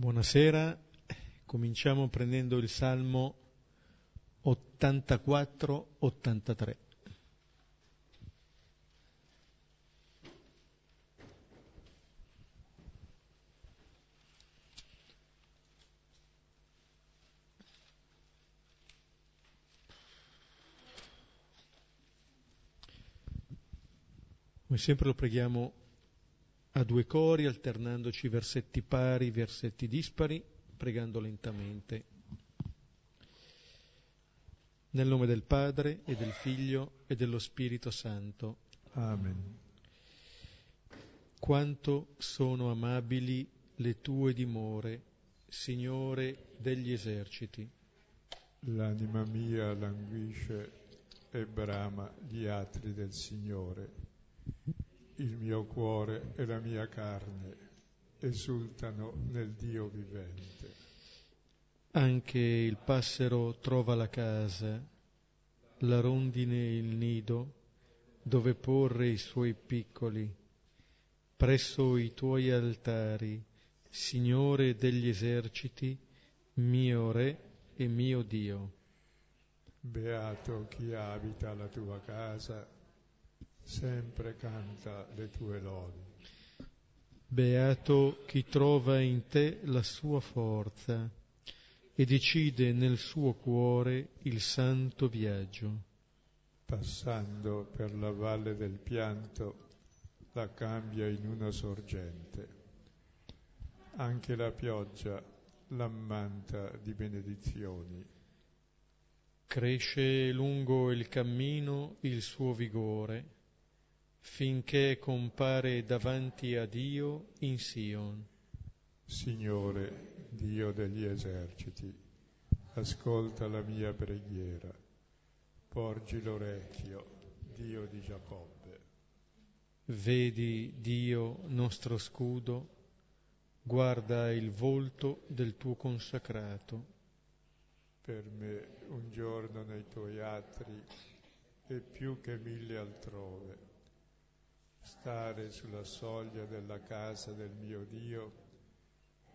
Buonasera, cominciamo prendendo il Salmo 84-83. Come sempre lo preghiamo a due cori, alternandoci versetti pari, versetti dispari, pregando lentamente. Nel nome del Padre e del Figlio e dello Spirito Santo. Amen. Quanto sono amabili le tue dimore, Signore degli eserciti. L'anima mia languisce e brama gli atri del Signore il mio cuore e la mia carne esultano nel Dio vivente. Anche il passero trova la casa, la rondine il nido, dove porre i suoi piccoli, presso i tuoi altari, Signore degli eserciti, mio Re e mio Dio. Beato chi abita la tua casa, sempre canta le tue lodi. Beato chi trova in te la sua forza e decide nel suo cuore il santo viaggio. Passando per la valle del pianto, la cambia in una sorgente. Anche la pioggia l'ammanta di benedizioni. Cresce lungo il cammino il suo vigore finché compare davanti a Dio in Sion. Signore, Dio degli eserciti, ascolta la mia preghiera, porgi l'orecchio, Dio di Giacobbe. Vedi, Dio, nostro scudo, guarda il volto del tuo consacrato. Per me un giorno nei tuoi atri è più che mille altrove Stare sulla soglia della casa del mio Dio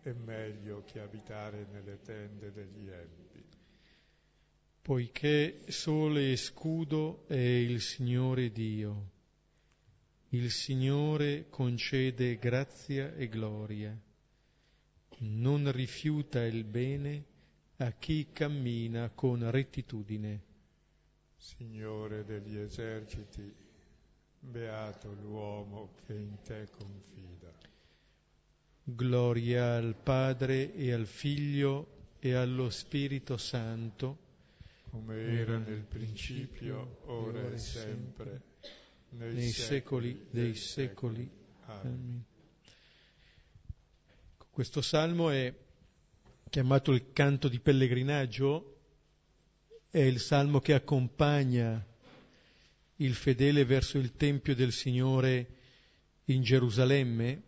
è meglio che abitare nelle tende degli empi. Poiché sole e scudo è il Signore Dio, il Signore concede grazia e gloria, non rifiuta il bene a chi cammina con rettitudine. Signore degli eserciti, Beato l'uomo che in te confida. Gloria al Padre e al Figlio e allo Spirito Santo, come era nel principio, ora e sempre, nei, nei secoli dei secoli. Amen. Questo salmo è chiamato il canto di pellegrinaggio, è il salmo che accompagna il fedele verso il Tempio del Signore in Gerusalemme,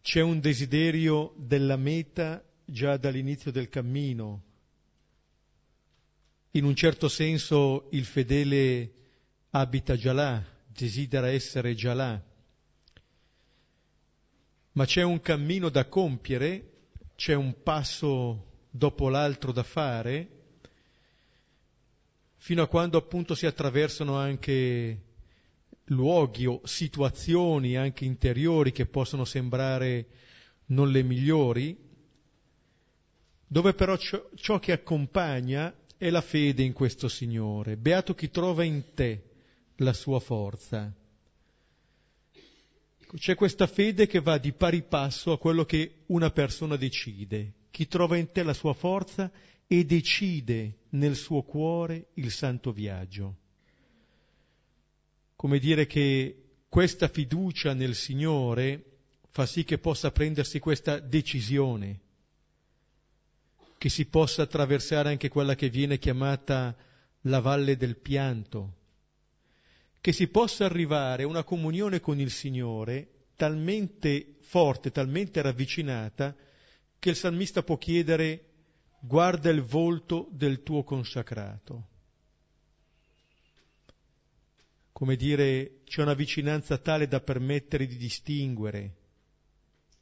c'è un desiderio della meta già dall'inizio del cammino. In un certo senso il fedele abita già là, desidera essere già là. Ma c'è un cammino da compiere, c'è un passo dopo l'altro da fare, fino a quando appunto si attraversano anche luoghi o situazioni anche interiori che possono sembrare non le migliori, dove però ciò, ciò che accompagna è la fede in questo Signore. Beato chi trova in te la sua forza. C'è questa fede che va di pari passo a quello che una persona decide. Chi trova in te la sua forza e decide nel suo cuore il santo viaggio. Come dire che questa fiducia nel Signore fa sì che possa prendersi questa decisione, che si possa attraversare anche quella che viene chiamata la valle del pianto, che si possa arrivare a una comunione con il Signore talmente forte, talmente ravvicinata, che il salmista può chiedere guarda il volto del tuo consacrato. Come dire, c'è una vicinanza tale da permettere di distinguere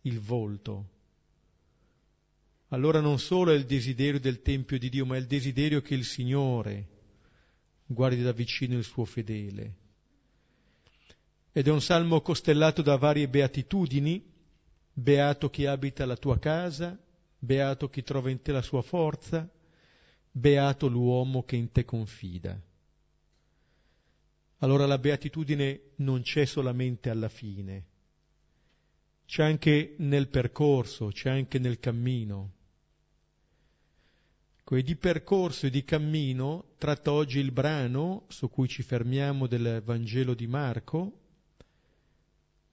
il volto, allora non solo è il desiderio del Tempio di Dio, ma è il desiderio che il Signore guardi da vicino il suo fedele. Ed è un salmo costellato da varie beatitudini, beato chi abita la tua casa, beato chi trova in te la sua forza, beato l'uomo che in te confida. Allora la beatitudine non c'è solamente alla fine, c'è anche nel percorso, c'è anche nel cammino. E di percorso e di cammino tratta oggi il brano su cui ci fermiamo del Vangelo di Marco,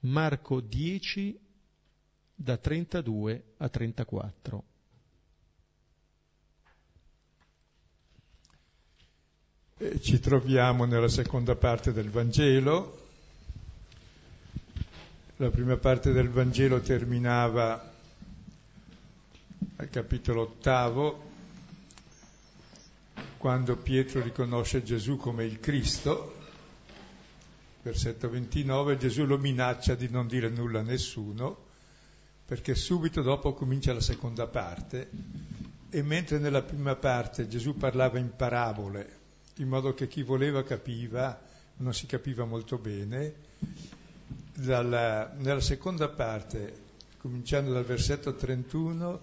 Marco 10 da 32 a 34. Eh, ci troviamo nella seconda parte del Vangelo. La prima parte del Vangelo terminava al capitolo ottavo, quando Pietro riconosce Gesù come il Cristo, versetto 29, Gesù lo minaccia di non dire nulla a nessuno, perché subito dopo comincia la seconda parte, e mentre nella prima parte Gesù parlava in parabole, in modo che chi voleva capiva, non si capiva molto bene, dalla, nella seconda parte, cominciando dal versetto 31,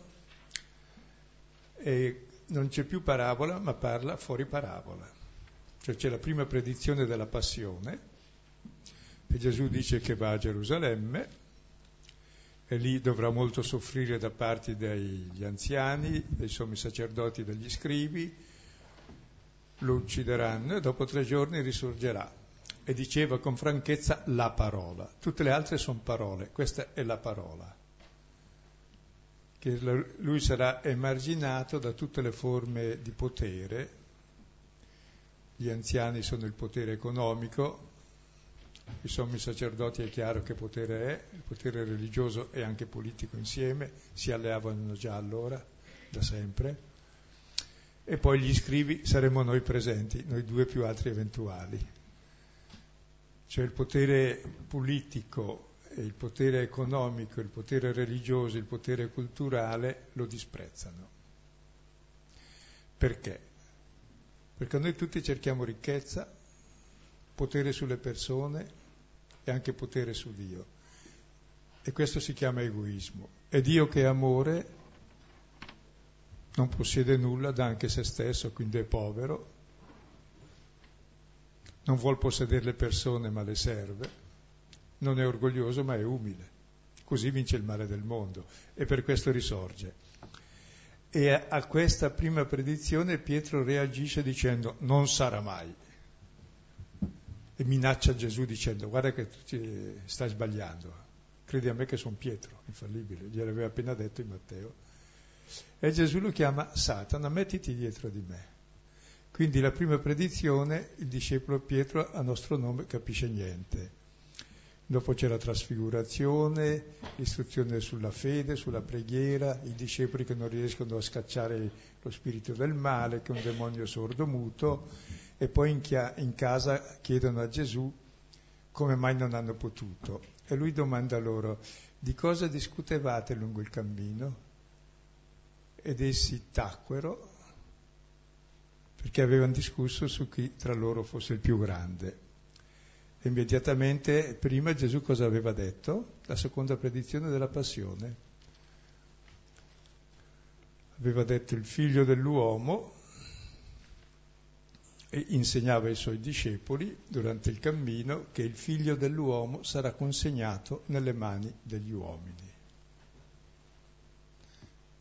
e non c'è più parabola, ma parla fuori parabola. Cioè c'è la prima predizione della passione, e Gesù dice che va a Gerusalemme, e lì dovrà molto soffrire da parte degli anziani, dei sommi sacerdoti, e degli scribi, lo uccideranno e dopo tre giorni risorgerà. E diceva con franchezza la parola. Tutte le altre sono parole, questa è la parola che lui sarà emarginato da tutte le forme di potere. Gli anziani sono il potere economico, i sommi sacerdoti è chiaro che potere è, il potere religioso e anche politico insieme, si alleavano già allora, da sempre, e poi gli scrivi saremo noi presenti, noi due più altri eventuali. Cioè il potere politico il potere economico, il potere religioso, il potere culturale lo disprezzano. Perché? Perché noi tutti cerchiamo ricchezza, potere sulle persone e anche potere su Dio. E questo si chiama egoismo. E Dio che è amore non possiede nulla, dà anche se stesso, quindi è povero, non vuol possedere le persone ma le serve non è orgoglioso ma è umile. Così vince il male del mondo e per questo risorge. E a questa prima predizione Pietro reagisce dicendo non sarà mai. E minaccia Gesù dicendo guarda che tu stai sbagliando. Credi a me che sono Pietro, infallibile, gliel'aveva appena detto in Matteo. E Gesù lo chiama Satana, mettiti dietro di me. Quindi la prima predizione, il discepolo Pietro a nostro nome capisce niente Dopo c'è la trasfigurazione, l'istruzione sulla fede, sulla preghiera, i discepoli che non riescono a scacciare lo spirito del male, che è un demonio sordo muto, e poi in, chia- in casa chiedono a Gesù come mai non hanno potuto. E lui domanda loro, di cosa discutevate lungo il cammino? Ed essi tacquero perché avevano discusso su chi tra loro fosse il più grande immediatamente prima Gesù cosa aveva detto? La seconda predizione della passione. Aveva detto il figlio dell'uomo insegnava ai suoi discepoli durante il cammino che il figlio dell'uomo sarà consegnato nelle mani degli uomini.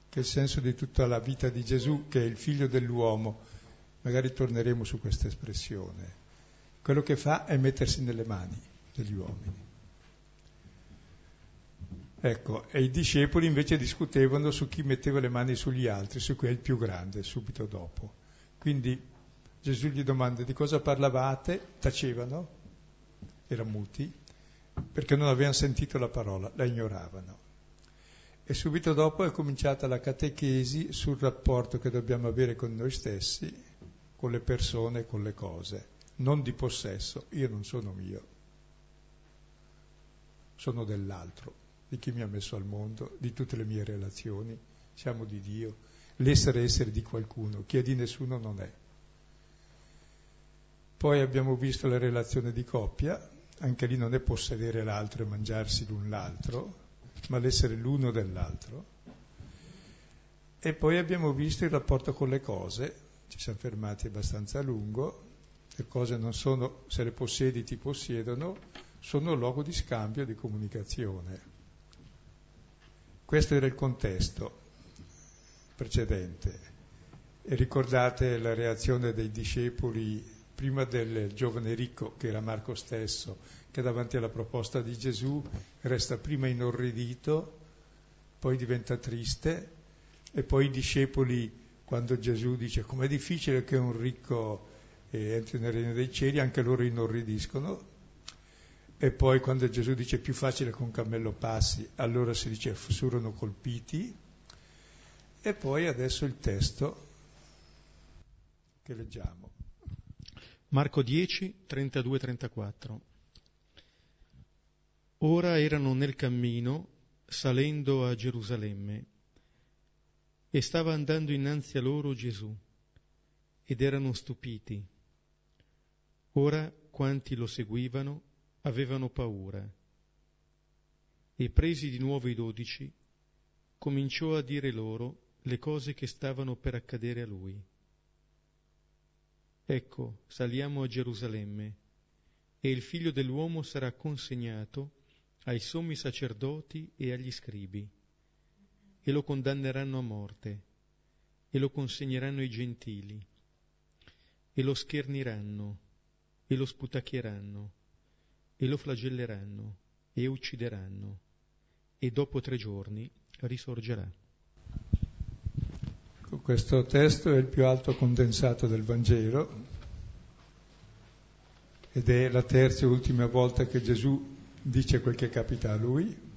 Che il senso di tutta la vita di Gesù, che è il figlio dell'uomo, magari torneremo su questa espressione, quello che fa è mettersi nelle mani degli uomini. Ecco, e i discepoli invece discutevano su chi metteva le mani sugli altri, su chi è il più grande, subito dopo. Quindi Gesù gli domanda di cosa parlavate, tacevano, erano muti, perché non avevano sentito la parola, la ignoravano. E subito dopo è cominciata la catechesi sul rapporto che dobbiamo avere con noi stessi, con le persone, con le cose. Non di possesso, io non sono mio, sono dell'altro, di chi mi ha messo al mondo, di tutte le mie relazioni, siamo di Dio, l'essere essere di qualcuno, chi è di nessuno non è. Poi abbiamo visto la relazione di coppia, anche lì non è possedere l'altro e mangiarsi l'un l'altro, ma l'essere l'uno dell'altro. E poi abbiamo visto il rapporto con le cose, ci siamo fermati abbastanza a lungo, le cose non sono, se le possiedi ti possiedono, sono luogo di scambio, di comunicazione. Questo era il contesto precedente. E ricordate la reazione dei discepoli prima del giovane ricco, che era Marco stesso, che davanti alla proposta di Gesù resta prima inorridito, poi diventa triste, e poi i discepoli, quando Gesù dice com'è difficile che un ricco eh, entri nel regno dei cieli, anche loro inorridiscono, e poi quando Gesù dice più facile che un cammello passi, allora si dice furono colpiti, e poi adesso il testo che leggiamo. Marco 10, 32-34. Ora erano nel cammino salendo a Gerusalemme e stava andando innanzi a loro Gesù ed erano stupiti. Ora quanti lo seguivano avevano paura e presi di nuovo i dodici cominciò a dire loro le cose che stavano per accadere a lui. Ecco, saliamo a Gerusalemme, e il figlio dell'uomo sarà consegnato ai sommi sacerdoti e agli scribi, e lo condanneranno a morte, e lo consegneranno ai gentili, e lo scherniranno, e lo sputacchieranno, e lo flagelleranno, e uccideranno, e dopo tre giorni risorgerà. Questo testo è il più alto condensato del Vangelo ed è la terza e ultima volta che Gesù dice quel che capita a lui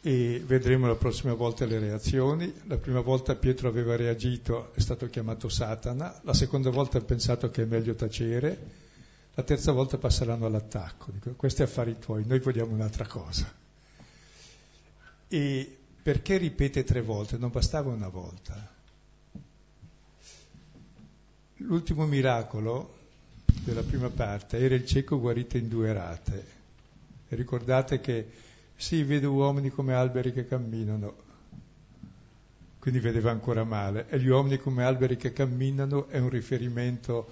e vedremo la prossima volta le reazioni. La prima volta Pietro aveva reagito, è stato chiamato Satana, la seconda volta ha pensato che è meglio tacere, la terza volta passeranno all'attacco. Dico, questi affari tuoi, noi vogliamo un'altra cosa. E perché ripete tre volte? Non bastava una volta. L'ultimo miracolo della prima parte era il cieco guarito in due rate. Ricordate che sì, vedo uomini come alberi che camminano, quindi vedeva ancora male. E gli uomini come alberi che camminano è un riferimento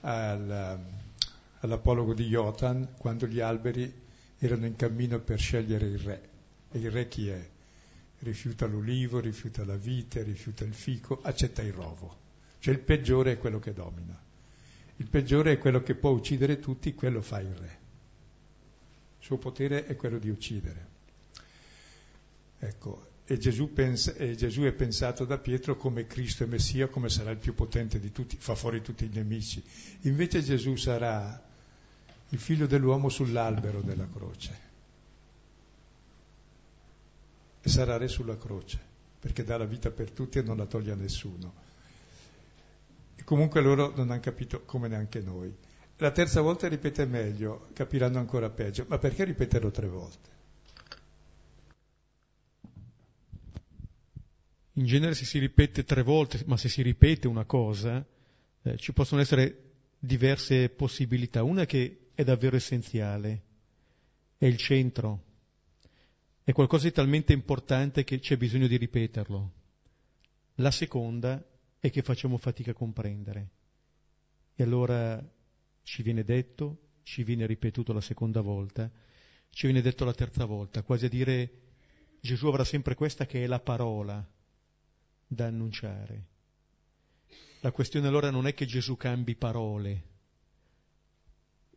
al, all'apologo di Jotan, quando gli alberi erano in cammino per scegliere il re. E il re chi è? Rifiuta l'ulivo, rifiuta la vite, rifiuta il fico, accetta il rovo. Cioè il peggiore è quello che domina. Il peggiore è quello che può uccidere tutti, quello fa il re. Il suo potere è quello di uccidere. Ecco, e Gesù, pensa, e Gesù, è pensato da Pietro come Cristo e Messia, come sarà il più potente di tutti, fa fuori tutti i nemici. Invece Gesù sarà il figlio dell'uomo sull'albero della croce e sarà re sulla croce, perché dà la vita per tutti e non la toglie a nessuno. E comunque loro non hanno capito come neanche noi. La terza volta ripete meglio, capiranno ancora peggio, ma perché ripeterlo tre volte? In genere se si ripete tre volte, ma se si ripete una cosa, eh, ci possono essere diverse possibilità. Una che è davvero essenziale, è il centro, è qualcosa di talmente importante che c'è bisogno di ripeterlo. La seconda è che facciamo fatica a comprendere. E allora ci viene detto, ci viene ripetuto la seconda volta, ci viene detto la terza volta, quasi a dire Gesù avrà sempre questa che è la parola da annunciare. La questione allora non è che Gesù cambi parole,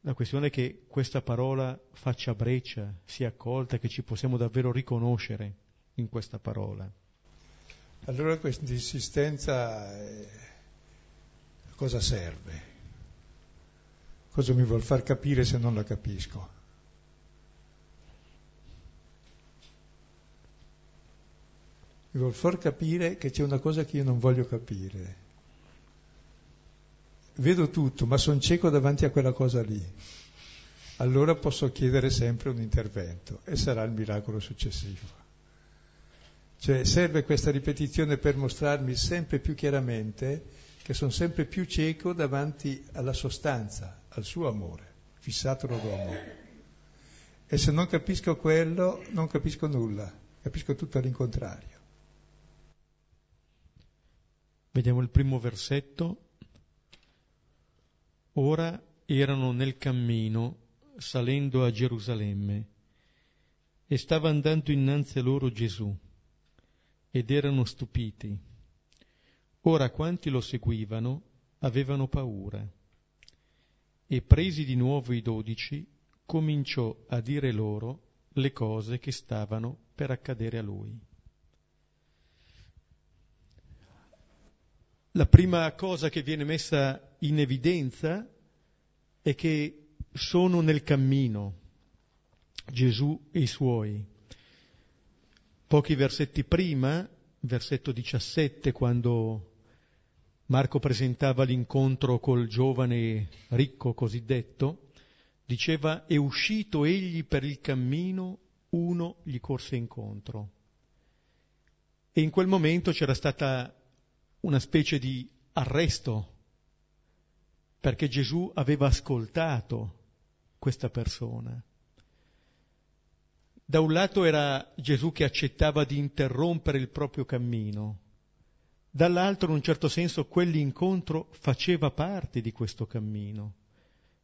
la questione è che questa parola faccia breccia, sia accolta, che ci possiamo davvero riconoscere in questa parola. Allora questa insistenza eh, cosa serve? Cosa mi vuol far capire se non la capisco? Mi vuol far capire che c'è una cosa che io non voglio capire vedo tutto, ma sono cieco davanti a quella cosa lì. Allora posso chiedere sempre un intervento e sarà il miracolo successivo. Cioè serve questa ripetizione per mostrarmi sempre più chiaramente che sono sempre più cieco davanti alla sostanza, al suo amore, fissato amore. E se non capisco quello, non capisco nulla, capisco tutto all'incontrario. Vediamo il primo versetto. Ora erano nel cammino salendo a Gerusalemme e stava andando innanzi a loro Gesù ed erano stupiti. Ora quanti lo seguivano avevano paura e presi di nuovo i dodici cominciò a dire loro le cose che stavano per accadere a lui. La prima cosa che viene messa in evidenza è che sono nel cammino Gesù e i suoi. Pochi versetti prima, versetto 17, quando Marco presentava l'incontro col giovane ricco cosiddetto, diceva è uscito egli per il cammino, uno gli corse incontro. E in quel momento c'era stata una specie di arresto, perché Gesù aveva ascoltato questa persona. Da un lato era Gesù che accettava di interrompere il proprio cammino, dall'altro in un certo senso quell'incontro faceva parte di questo cammino.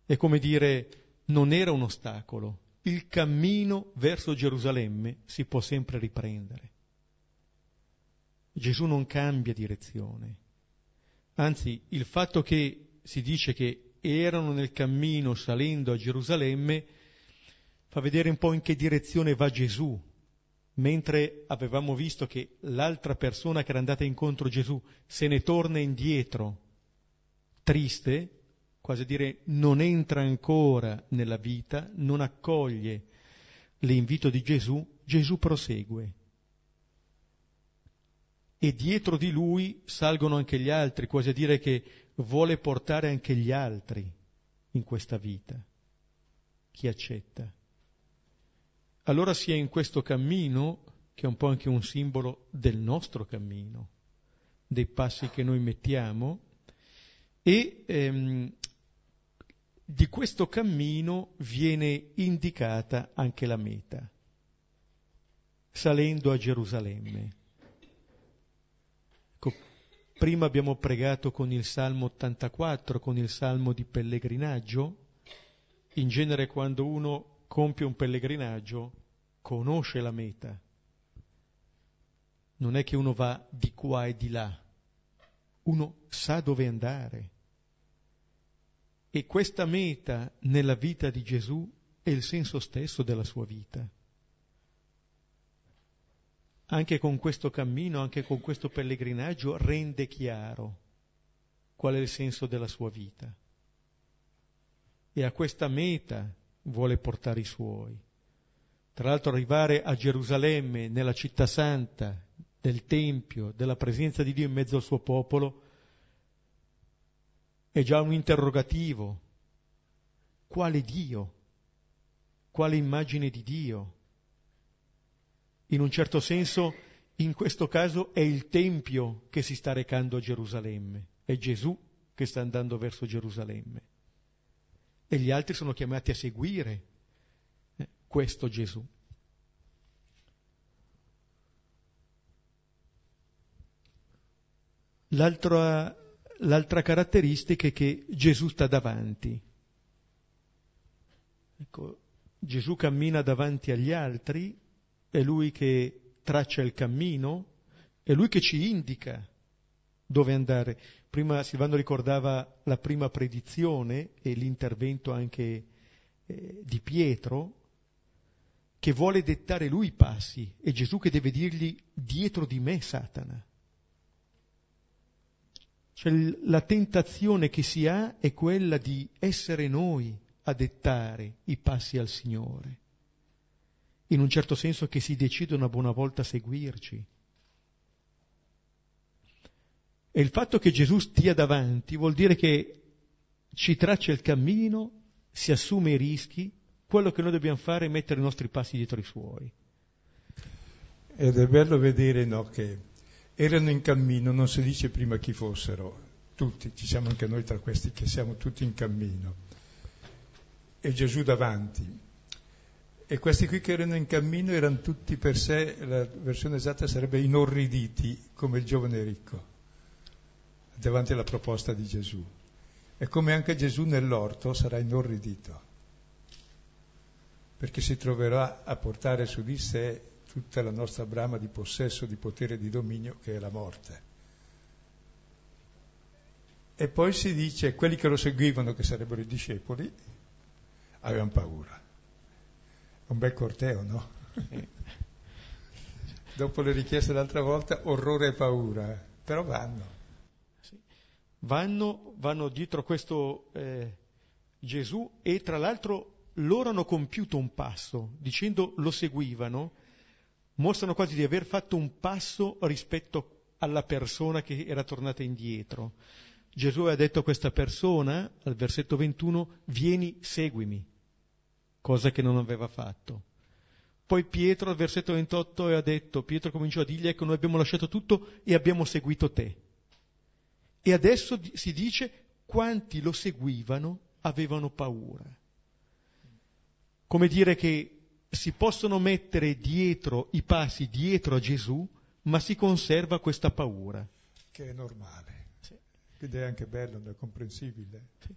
È come dire, non era un ostacolo, il cammino verso Gerusalemme si può sempre riprendere. Gesù non cambia direzione. Anzi, il fatto che si dice che erano nel cammino salendo a Gerusalemme fa vedere un po' in che direzione va Gesù, mentre avevamo visto che l'altra persona che era andata incontro a Gesù se ne torna indietro, triste, quasi a dire non entra ancora nella vita, non accoglie l'invito di Gesù, Gesù prosegue e dietro di lui salgono anche gli altri, quasi a dire che vuole portare anche gli altri in questa vita, chi accetta. Allora si è in questo cammino, che è un po' anche un simbolo del nostro cammino, dei passi che noi mettiamo, e ehm, di questo cammino viene indicata anche la meta, salendo a Gerusalemme. Prima abbiamo pregato con il Salmo 84, con il Salmo di pellegrinaggio. In genere quando uno compie un pellegrinaggio conosce la meta. Non è che uno va di qua e di là, uno sa dove andare. E questa meta nella vita di Gesù è il senso stesso della sua vita anche con questo cammino, anche con questo pellegrinaggio, rende chiaro qual è il senso della sua vita. E a questa meta vuole portare i suoi. Tra l'altro arrivare a Gerusalemme, nella città santa, del Tempio, della presenza di Dio in mezzo al suo popolo, è già un interrogativo. Quale Dio? Quale immagine di Dio? In un certo senso, in questo caso è il Tempio che si sta recando a Gerusalemme, è Gesù che sta andando verso Gerusalemme. E gli altri sono chiamati a seguire eh, questo Gesù. L'altra, l'altra, caratteristica è che Gesù sta davanti. Ecco, Gesù cammina davanti agli altri è Lui che traccia il cammino, è Lui che ci indica dove andare. Prima Silvano ricordava la prima predizione e l'intervento anche eh, di Pietro, che vuole dettare lui i passi, e Gesù che deve dirgli dietro di me Satana. Cioè la tentazione che si ha è quella di essere noi a dettare i passi al Signore in un certo senso che si decidono a buona volta a seguirci. E il fatto che Gesù stia davanti vuol dire che ci traccia il cammino, si assume i rischi, quello che noi dobbiamo fare è mettere i nostri passi dietro i suoi. Ed è bello vedere no, che erano in cammino, non si dice prima chi fossero, tutti, ci siamo anche noi tra questi che siamo tutti in cammino. E Gesù davanti. E questi qui che erano in cammino erano tutti per sé, la versione esatta sarebbe inorriditi come il giovane ricco, davanti alla proposta di Gesù. E come anche Gesù nell'orto sarà inorridito, perché si troverà a portare su di sé tutta la nostra brama di possesso, di potere, di dominio, che è la morte. E poi si dice, quelli che lo seguivano, che sarebbero i discepoli, avevano paura. Un bel corteo, no? Dopo le richieste l'altra volta, orrore e paura, però vanno. Vanno, vanno dietro questo eh, Gesù e tra l'altro loro hanno compiuto un passo, dicendo lo seguivano, mostrano quasi di aver fatto un passo rispetto alla persona che era tornata indietro. Gesù ha detto a questa persona, al versetto 21, vieni, seguimi, cosa che non aveva fatto. Poi Pietro al versetto 28 ha detto, Pietro cominciò a dirgli, ecco noi abbiamo lasciato tutto e abbiamo seguito te. E adesso si dice, quanti lo seguivano avevano paura. Come dire che si possono mettere dietro i passi dietro a Gesù, ma si conserva questa paura. Che è normale. Sì. Ed è anche bello, è comprensibile. Sì.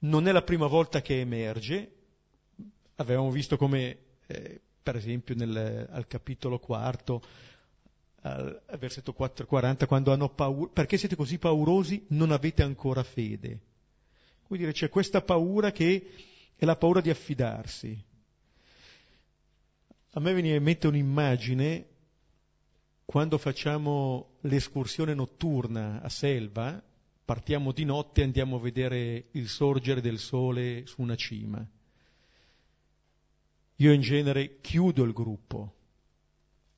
Non è la prima volta che emerge. Avevamo visto come, eh, per esempio, nel, al capitolo quarto, al, versetto 440, quando hanno paura, perché siete così paurosi? Non avete ancora fede. Vuol dire, c'è questa paura che è la paura di affidarsi. A me viene in mente un'immagine quando facciamo l'escursione notturna a Selva, partiamo di notte e andiamo a vedere il sorgere del sole su una cima. Io in genere chiudo il gruppo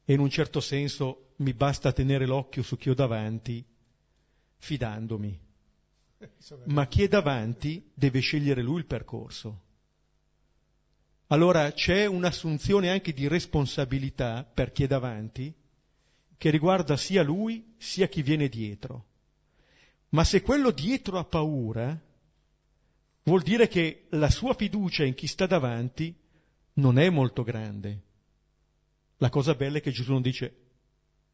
e in un certo senso mi basta tenere l'occhio su chi ho davanti, fidandomi. Ma chi è davanti deve scegliere lui il percorso. Allora c'è un'assunzione anche di responsabilità per chi è davanti, che riguarda sia lui sia chi viene dietro. Ma se quello dietro ha paura, vuol dire che la sua fiducia in chi sta davanti non è molto grande. La cosa bella è che Gesù non dice,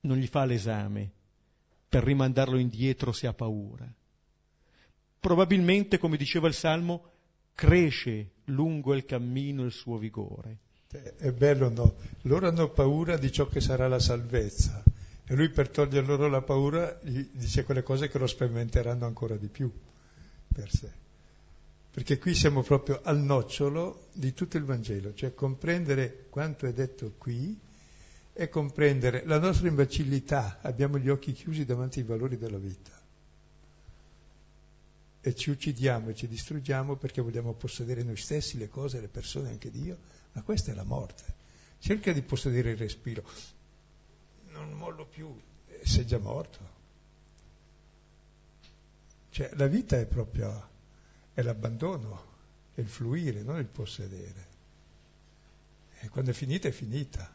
non gli fa l'esame per rimandarlo indietro se ha paura. Probabilmente, come diceva il Salmo, cresce lungo il cammino il suo vigore. È bello, no? Loro hanno paura di ciò che sarà la salvezza e lui per togliere loro la paura gli dice quelle cose che lo sperimenteranno ancora di più per sé. Perché qui siamo proprio al nocciolo di tutto il Vangelo, cioè comprendere quanto è detto qui e comprendere la nostra imbecillità, abbiamo gli occhi chiusi davanti ai valori della vita e ci uccidiamo e ci distruggiamo perché vogliamo possedere noi stessi, le cose, le persone, anche Dio, ma questa è la morte. Cerca di possedere il respiro. Non mollo più, sei già morto. Cioè la vita è proprio è l'abbandono, è il fluire, non il possedere. E quando è finita è finita.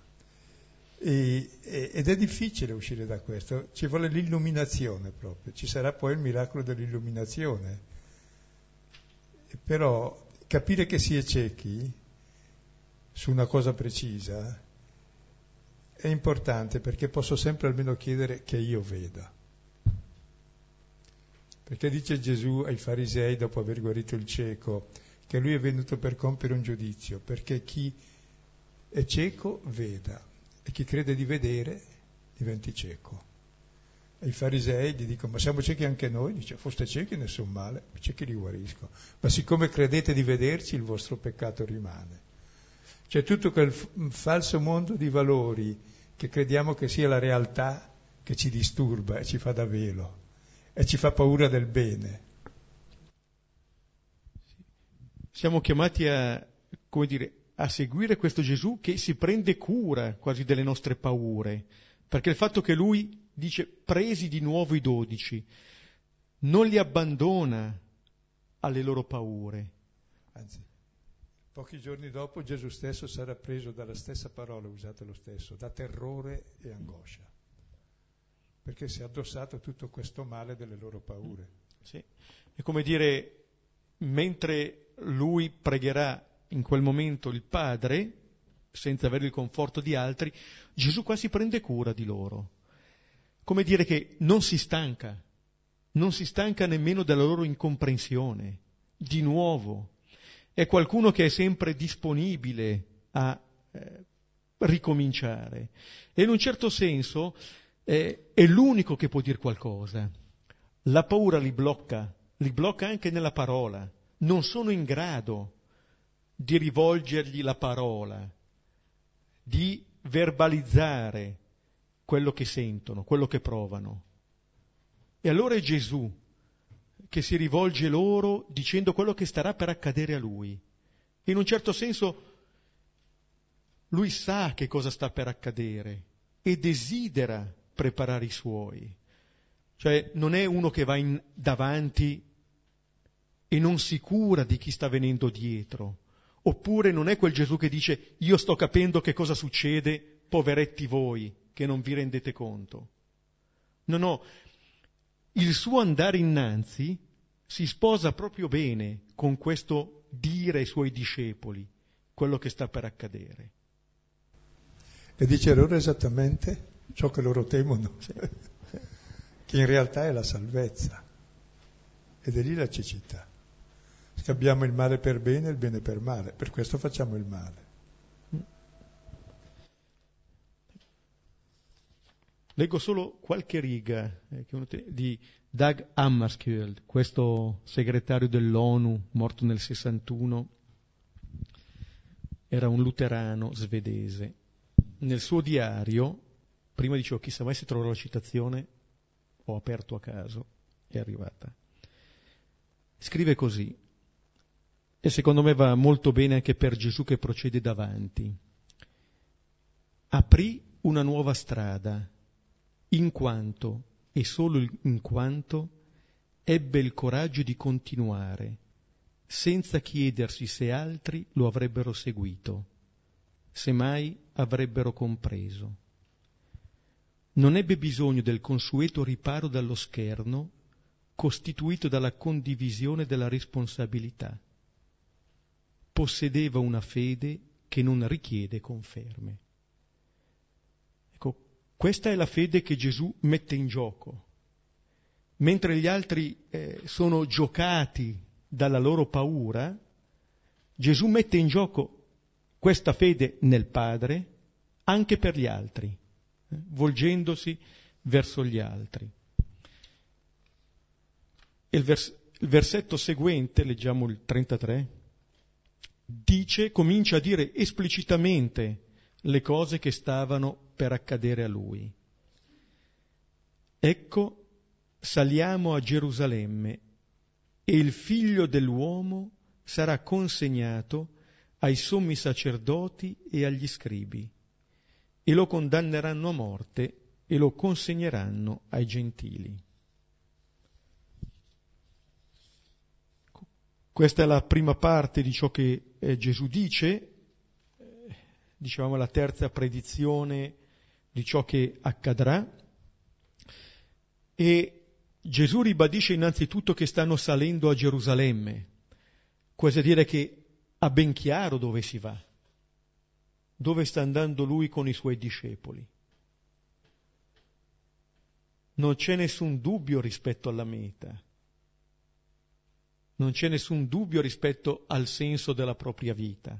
E, ed è difficile uscire da questo, ci vuole l'illuminazione proprio, ci sarà poi il miracolo dell'illuminazione. Però capire che si è ciechi su una cosa precisa è importante perché posso sempre almeno chiedere che io veda. Perché dice Gesù ai farisei dopo aver guarito il cieco che lui è venuto per compiere un giudizio, perché chi è cieco veda e chi crede di vedere diventi cieco. E i farisei gli dicono, ma siamo ciechi anche noi? Dice, foste ciechi nessun male, ciechi li guarisco. Ma siccome credete di vederci, il vostro peccato rimane. C'è tutto quel falso mondo di valori che crediamo che sia la realtà che ci disturba e ci fa da velo e ci fa paura del bene. Siamo chiamati a, come dire, a seguire questo Gesù che si prende cura quasi delle nostre paure, perché il fatto che lui dice presi di nuovo i dodici, non li abbandona alle loro paure. Anzi, Pochi giorni dopo Gesù stesso sarà preso dalla stessa parola usata lo stesso, da terrore e angoscia, perché si è addossato tutto questo male delle loro paure. Sì. È come dire, mentre lui pregherà in quel momento il Padre, senza avere il conforto di altri, Gesù qua si prende cura di loro. Come dire che non si stanca, non si stanca nemmeno della loro incomprensione. Di nuovo, è qualcuno che è sempre disponibile a eh, ricominciare. E in un certo senso eh, è l'unico che può dire qualcosa. La paura li blocca, li blocca anche nella parola. Non sono in grado di rivolgergli la parola, di verbalizzare quello che sentono, quello che provano. E allora è Gesù che si rivolge loro dicendo quello che starà per accadere a lui. In un certo senso lui sa che cosa sta per accadere e desidera preparare i suoi. Cioè non è uno che va in, davanti e non si cura di chi sta venendo dietro, Oppure non è quel Gesù che dice io sto capendo che cosa succede, poveretti voi, che non vi rendete conto. No, no, il suo andare innanzi si sposa proprio bene con questo dire ai suoi discepoli quello che sta per accadere. E dice loro esattamente ciò che loro temono, sì. che in realtà è la salvezza ed è lì la cecità. Scambiamo il male per bene e il bene per male, per questo facciamo il male. Leggo solo qualche riga eh, di Doug Hammarskjöld, questo segretario dell'ONU, morto nel 61, era un luterano svedese. Nel suo diario, prima dicevo chissà mai se troverò la citazione, ho aperto a caso, è arrivata. Scrive così, e secondo me va molto bene anche per Gesù che procede davanti. Aprì una nuova strada, in quanto, e solo in quanto, ebbe il coraggio di continuare, senza chiedersi se altri lo avrebbero seguito, se mai avrebbero compreso. Non ebbe bisogno del consueto riparo dallo scherno, costituito dalla condivisione della responsabilità possedeva una fede che non richiede conferme. Ecco, questa è la fede che Gesù mette in gioco. Mentre gli altri eh, sono giocati dalla loro paura, Gesù mette in gioco questa fede nel Padre anche per gli altri, volgendosi verso gli altri. Il, vers- il versetto seguente, leggiamo il 33, dice, comincia a dire esplicitamente le cose che stavano per accadere a lui. Ecco, saliamo a Gerusalemme e il figlio dell'uomo sarà consegnato ai sommi sacerdoti e agli scribi e lo condanneranno a morte e lo consegneranno ai gentili. Questa è la prima parte di ciò che eh, Gesù dice, diciamo la terza predizione di ciò che accadrà. E Gesù ribadisce innanzitutto che stanno salendo a Gerusalemme, quasi a dire che ha ben chiaro dove si va, dove sta andando lui con i suoi discepoli. Non c'è nessun dubbio rispetto alla meta non c'è nessun dubbio rispetto al senso della propria vita.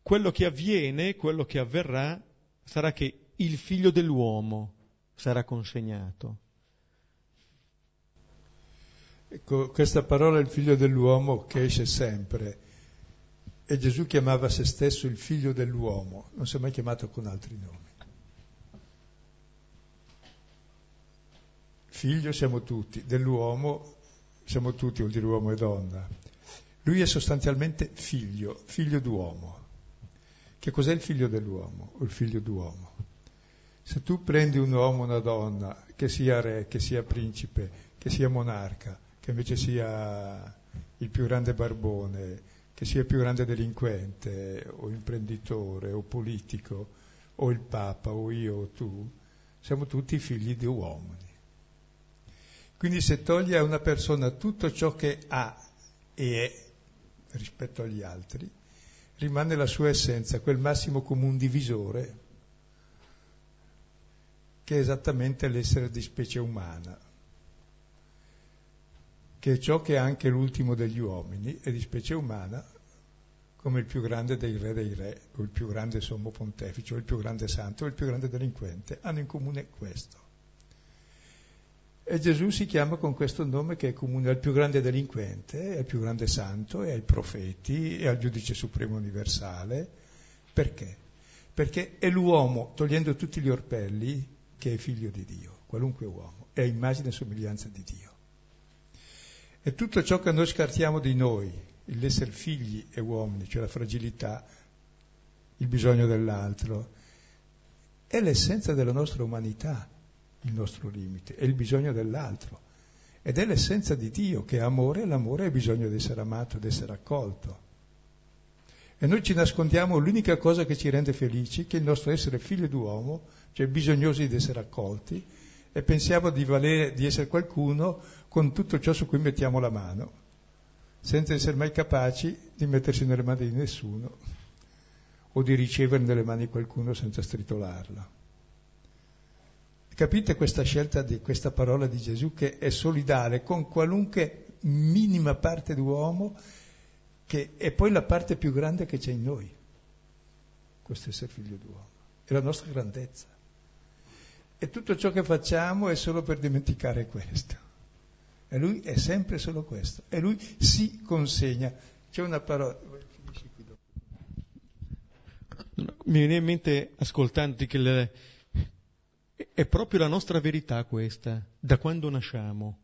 Quello che avviene, quello che avverrà, sarà che il figlio dell'uomo sarà consegnato. Ecco, questa parola il figlio dell'uomo che esce sempre. E Gesù chiamava se stesso il figlio dell'uomo, non si è mai chiamato con altri nomi. Figlio siamo tutti, dell'uomo siamo tutti, vuol dire uomo e donna. Lui è sostanzialmente figlio, figlio d'uomo. Che cos'è il figlio dell'uomo o il figlio d'uomo? Se tu prendi un uomo una donna, che sia re, che sia principe, che sia monarca, che invece sia il più grande barbone, che sia più grande delinquente o imprenditore o politico o il Papa o io o tu, siamo tutti figli di uomini. Quindi se toglie a una persona tutto ciò che ha e è rispetto agli altri, rimane la sua essenza, quel massimo comune divisore che è esattamente l'essere di specie umana, che è ciò che è anche l'ultimo degli uomini, è di specie umana, come il più grande dei re dei re, o il più grande sommo pontefice, o il più grande santo, o il più grande delinquente, hanno in comune questo. E Gesù si chiama con questo nome che è comune al più grande delinquente, al più grande santo, e ai profeti, e al giudice supremo universale. Perché? Perché è l'uomo, togliendo tutti gli orpelli, che è figlio di Dio, qualunque uomo, è immagine e somiglianza di Dio. E tutto ciò che noi scartiamo di noi, l'essere figli e uomini, cioè la fragilità, il bisogno dell'altro, è l'essenza della nostra umanità, il nostro limite, è il bisogno dell'altro. Ed è l'essenza di Dio, che è amore, e l'amore è bisogno di essere amato, di essere accolto. E noi ci nascondiamo l'unica cosa che ci rende felici, che è il nostro essere figlio d'uomo, cioè bisognosi di essere accolti, e pensiamo di, valere, di essere qualcuno con tutto ciò su cui mettiamo la mano, senza essere mai capaci di mettersi nelle mani di nessuno o di ricevere nelle mani qualcuno senza stritolarla. Capite questa scelta di questa parola di Gesù che è solidale con qualunque minima parte d'uomo che è poi la parte più grande che c'è in noi, questo essere figlio d'uomo, è la nostra grandezza. E tutto ciò che facciamo è solo per dimenticare questo. E lui è sempre solo questo. E lui si consegna. C'è una parola. Mi viene in mente ascoltandoti che le... è proprio la nostra verità questa, da quando nasciamo,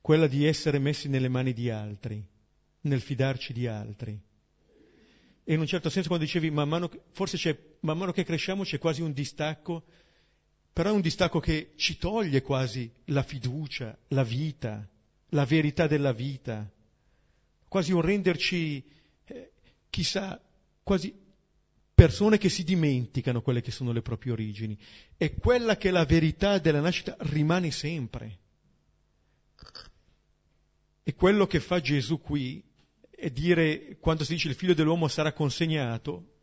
quella di essere messi nelle mani di altri, nel fidarci di altri. E in un certo senso quando dicevi, man mano, forse man mano che cresciamo c'è quasi un distacco però è un distacco che ci toglie quasi la fiducia, la vita, la verità della vita, quasi un renderci, eh, chissà, quasi persone che si dimenticano quelle che sono le proprie origini. E quella che è la verità della nascita rimane sempre. E quello che fa Gesù qui è dire, quando si dice il figlio dell'uomo sarà consegnato,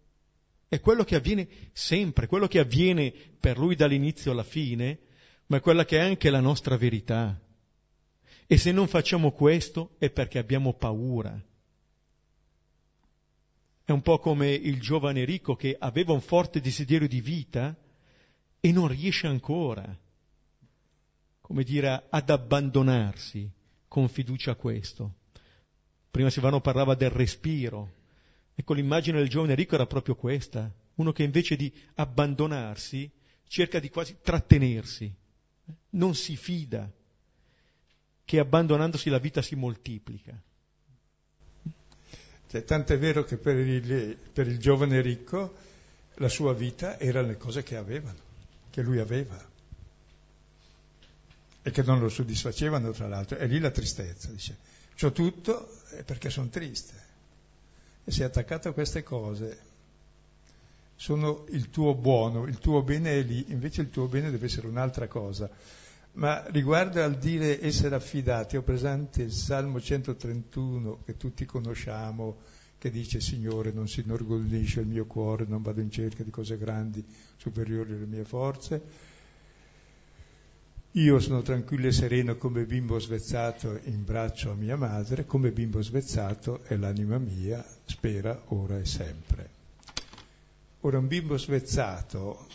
è quello che avviene sempre, quello che avviene per lui dall'inizio alla fine, ma è quella che è anche la nostra verità. E se non facciamo questo è perché abbiamo paura. È un po' come il giovane ricco che aveva un forte desiderio di vita e non riesce ancora, come dire, ad abbandonarsi con fiducia a questo. Prima Silvano parlava del respiro, Ecco, l'immagine del giovane ricco era proprio questa, uno che invece di abbandonarsi cerca di quasi trattenersi, non si fida che abbandonandosi la vita si moltiplica. Cioè, tanto è vero che per il, per il giovane ricco la sua vita era le cose che avevano, che lui aveva. E che non lo soddisfacevano tra l'altro. E lì la tristezza, dice, c'ho tutto perché sono triste e sei attaccato a queste cose, sono il tuo buono, il tuo bene è lì, invece il tuo bene deve essere un'altra cosa. Ma riguardo al dire essere affidati, ho presente il Salmo 131 che tutti conosciamo, che dice Signore non si inorgoglisce il mio cuore, non vado in cerca di cose grandi superiori alle mie forze, io sono tranquillo e sereno come bimbo svezzato in braccio a mia madre, come bimbo svezzato è l'anima mia, spera ora e sempre. Ora un bimbo svezzato,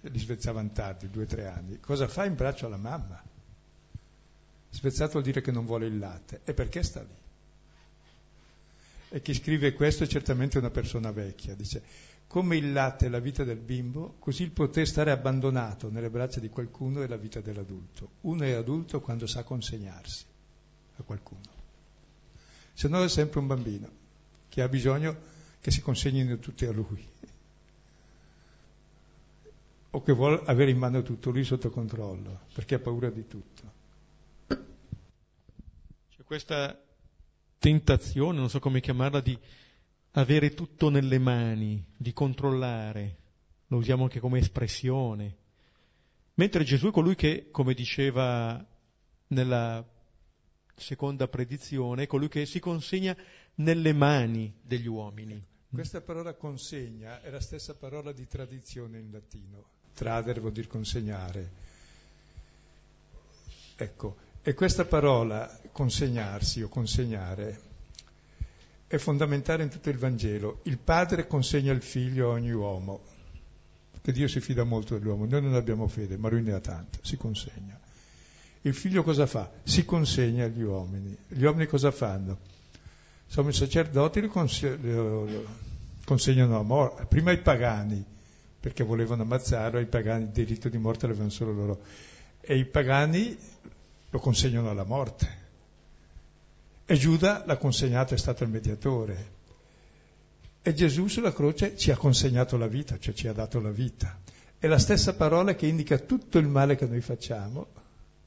li svezzavano tardi, due o tre anni, cosa fa in braccio alla mamma? Svezzato vuol dire che non vuole il latte. E perché sta lì? E chi scrive questo è certamente una persona vecchia, dice come il latte è la vita del bimbo, così il poter stare abbandonato nelle braccia di qualcuno è la vita dell'adulto. Uno è adulto quando sa consegnarsi a qualcuno. Se no è sempre un bambino che ha bisogno che si consegnino tutti a lui o che vuole avere in mano tutto lui sotto controllo perché ha paura di tutto. questa tentazione, non so come chiamarla, di avere tutto nelle mani, di controllare, lo usiamo anche come espressione, mentre Gesù è colui che, come diceva nella seconda predizione, è colui che si consegna nelle mani degli uomini. Questa parola consegna è la stessa parola di tradizione in latino. Trader vuol dire consegnare. Ecco, e questa parola consegnarsi o consegnare è fondamentale in tutto il Vangelo. Il padre consegna il figlio a ogni uomo, che Dio si fida molto dell'uomo. Noi non abbiamo fede, ma lui ne ha tanta, si consegna. Il figlio cosa fa? Si consegna agli uomini. Gli uomini cosa fanno? Insomma, i sacerdoti li consegnano a morte, prima ai pagani, perché volevano ammazzarlo, i pagani il diritto di morte l'avevano solo loro, e i pagani lo consegnano alla morte. E Giuda l'ha consegnato, è stato il mediatore. E Gesù sulla croce ci ha consegnato la vita, cioè ci ha dato la vita. È la stessa parola che indica tutto il male che noi facciamo,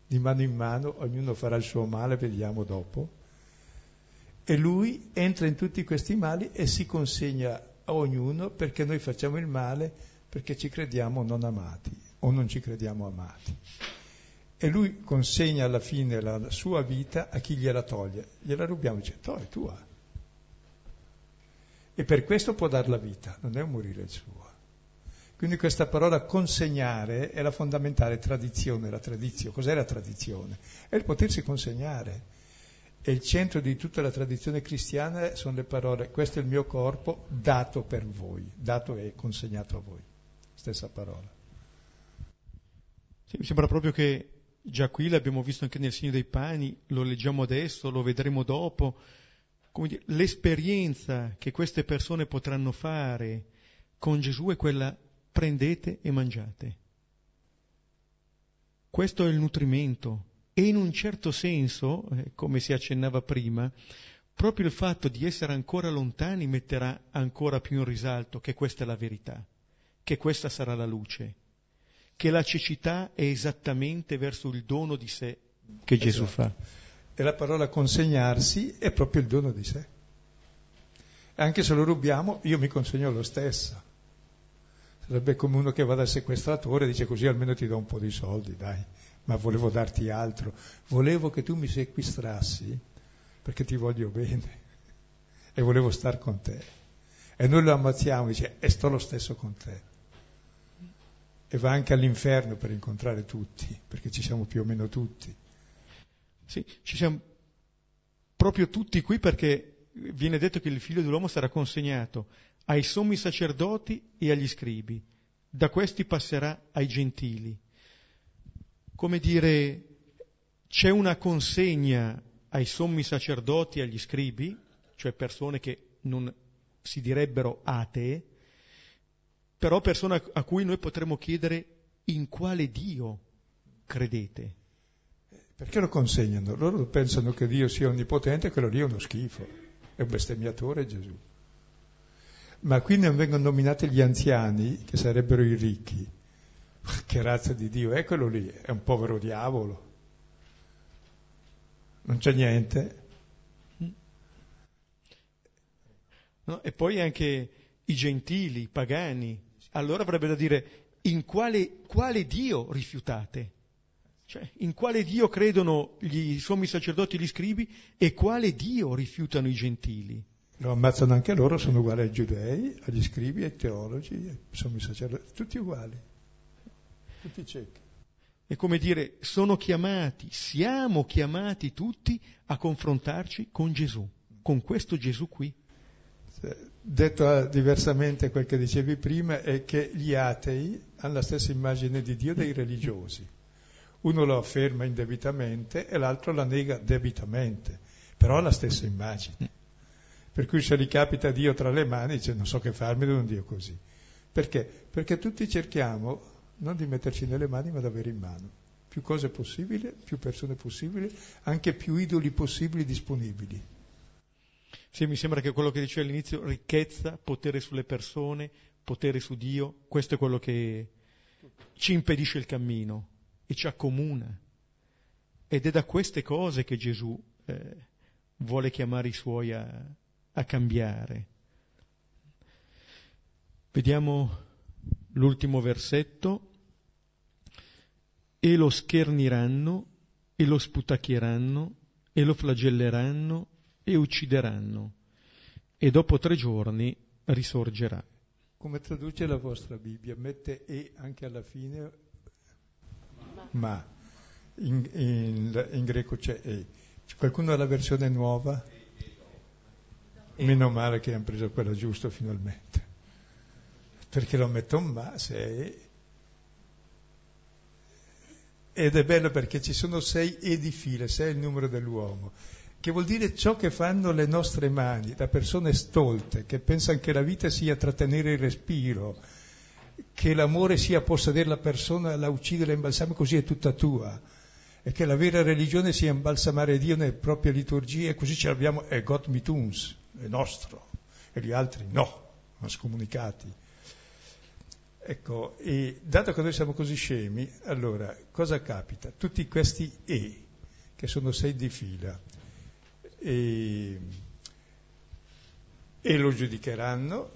di mano in mano, ognuno farà il suo male, vediamo dopo. E lui entra in tutti questi mali e si consegna a ognuno perché noi facciamo il male perché ci crediamo non amati o non ci crediamo amati e lui consegna alla fine la sua vita a chi gliela toglie. Gliela rubiamo e dice, to, è tua. E per questo può dar la vita, non è un morire il suo. Quindi questa parola consegnare è la fondamentale tradizione, la tradizione. Cos'è la tradizione? È il potersi consegnare. E il centro di tutta la tradizione cristiana sono le parole, questo è il mio corpo dato per voi, dato e consegnato a voi. Stessa parola. Sì, mi sembra proprio che Già qui l'abbiamo visto anche nel segno dei pani, lo leggiamo adesso, lo vedremo dopo. Dire, l'esperienza che queste persone potranno fare con Gesù è quella prendete e mangiate. Questo è il nutrimento e in un certo senso, eh, come si accennava prima, proprio il fatto di essere ancora lontani metterà ancora più in risalto che questa è la verità, che questa sarà la luce che la cecità è esattamente verso il dono di sé che esatto. Gesù fa. E la parola consegnarsi è proprio il dono di sé. Anche se lo rubiamo, io mi consegno lo stesso. Sarebbe come uno che va dal sequestratore e dice così almeno ti do un po' di soldi, dai, ma volevo darti altro. Volevo che tu mi sequestrassi perché ti voglio bene e volevo star con te. E noi lo ammazziamo e dice e sto lo stesso con te e va anche all'inferno per incontrare tutti, perché ci siamo più o meno tutti. Sì, ci siamo proprio tutti qui perché viene detto che il figlio dell'uomo sarà consegnato ai sommi sacerdoti e agli scribi, da questi passerà ai gentili. Come dire, c'è una consegna ai sommi sacerdoti e agli scribi, cioè persone che non si direbbero atee, però persone a cui noi potremmo chiedere in quale Dio credete. Perché lo consegnano? Loro pensano che Dio sia onnipotente e quello lì è uno schifo, è un bestemmiatore Gesù. Ma qui non vengono nominati gli anziani, che sarebbero i ricchi. Che razza di Dio è quello lì? È un povero diavolo. Non c'è niente. No, e poi anche i gentili, i pagani, allora avrebbe da dire in quale, quale Dio rifiutate? Cioè, in quale Dio credono gli sommi sacerdoti e gli scribi e quale Dio rifiutano i gentili? Lo ammazzano anche loro, sono uguali ai giudei, agli scribi, ai teologi, ai sommi sacerdoti, tutti uguali, tutti ciechi. È come dire, sono chiamati, siamo chiamati tutti a confrontarci con Gesù, con questo Gesù qui. Detto diversamente quel che dicevi prima è che gli atei hanno la stessa immagine di Dio dei religiosi. Uno lo afferma indebitamente e l'altro la nega debitamente, però ha la stessa immagine. Per cui se gli capita Dio tra le mani dice non so che farmi di un Dio così. Perché? Perché tutti cerchiamo non di metterci nelle mani ma di avere in mano. Più cose possibili, più persone possibili, anche più idoli possibili disponibili. Sì, mi sembra che quello che dicevo all'inizio, ricchezza, potere sulle persone, potere su Dio, questo è quello che ci impedisce il cammino e ci accomuna. Ed è da queste cose che Gesù eh, vuole chiamare i suoi a, a cambiare. Vediamo l'ultimo versetto. E lo scherniranno, e lo sputacchieranno, e lo flagelleranno, e uccideranno, e dopo tre giorni risorgerà. Come traduce la vostra Bibbia? Mette e anche alla fine ma. In, in, in greco c'è e. C'è qualcuno ha la versione nuova? Meno male che hanno preso quella giusta finalmente. Perché lo metto ma se è. Ed è bello perché ci sono sei e di fila, sei è il numero dell'uomo che vuol dire ciò che fanno le nostre mani, da persone stolte, che pensano che la vita sia trattenere il respiro, che l'amore sia possedere la persona, la uccidere, la imbalsamare, così è tutta tua, e che la vera religione sia imbalsamare Dio nelle proprie liturgie, e così ce l'abbiamo, è God mit uns, è nostro, e gli altri no, ma scomunicati. Ecco, e dato che noi siamo così scemi, allora cosa capita? Tutti questi E, che sono sei di fila, e, e lo giudicheranno,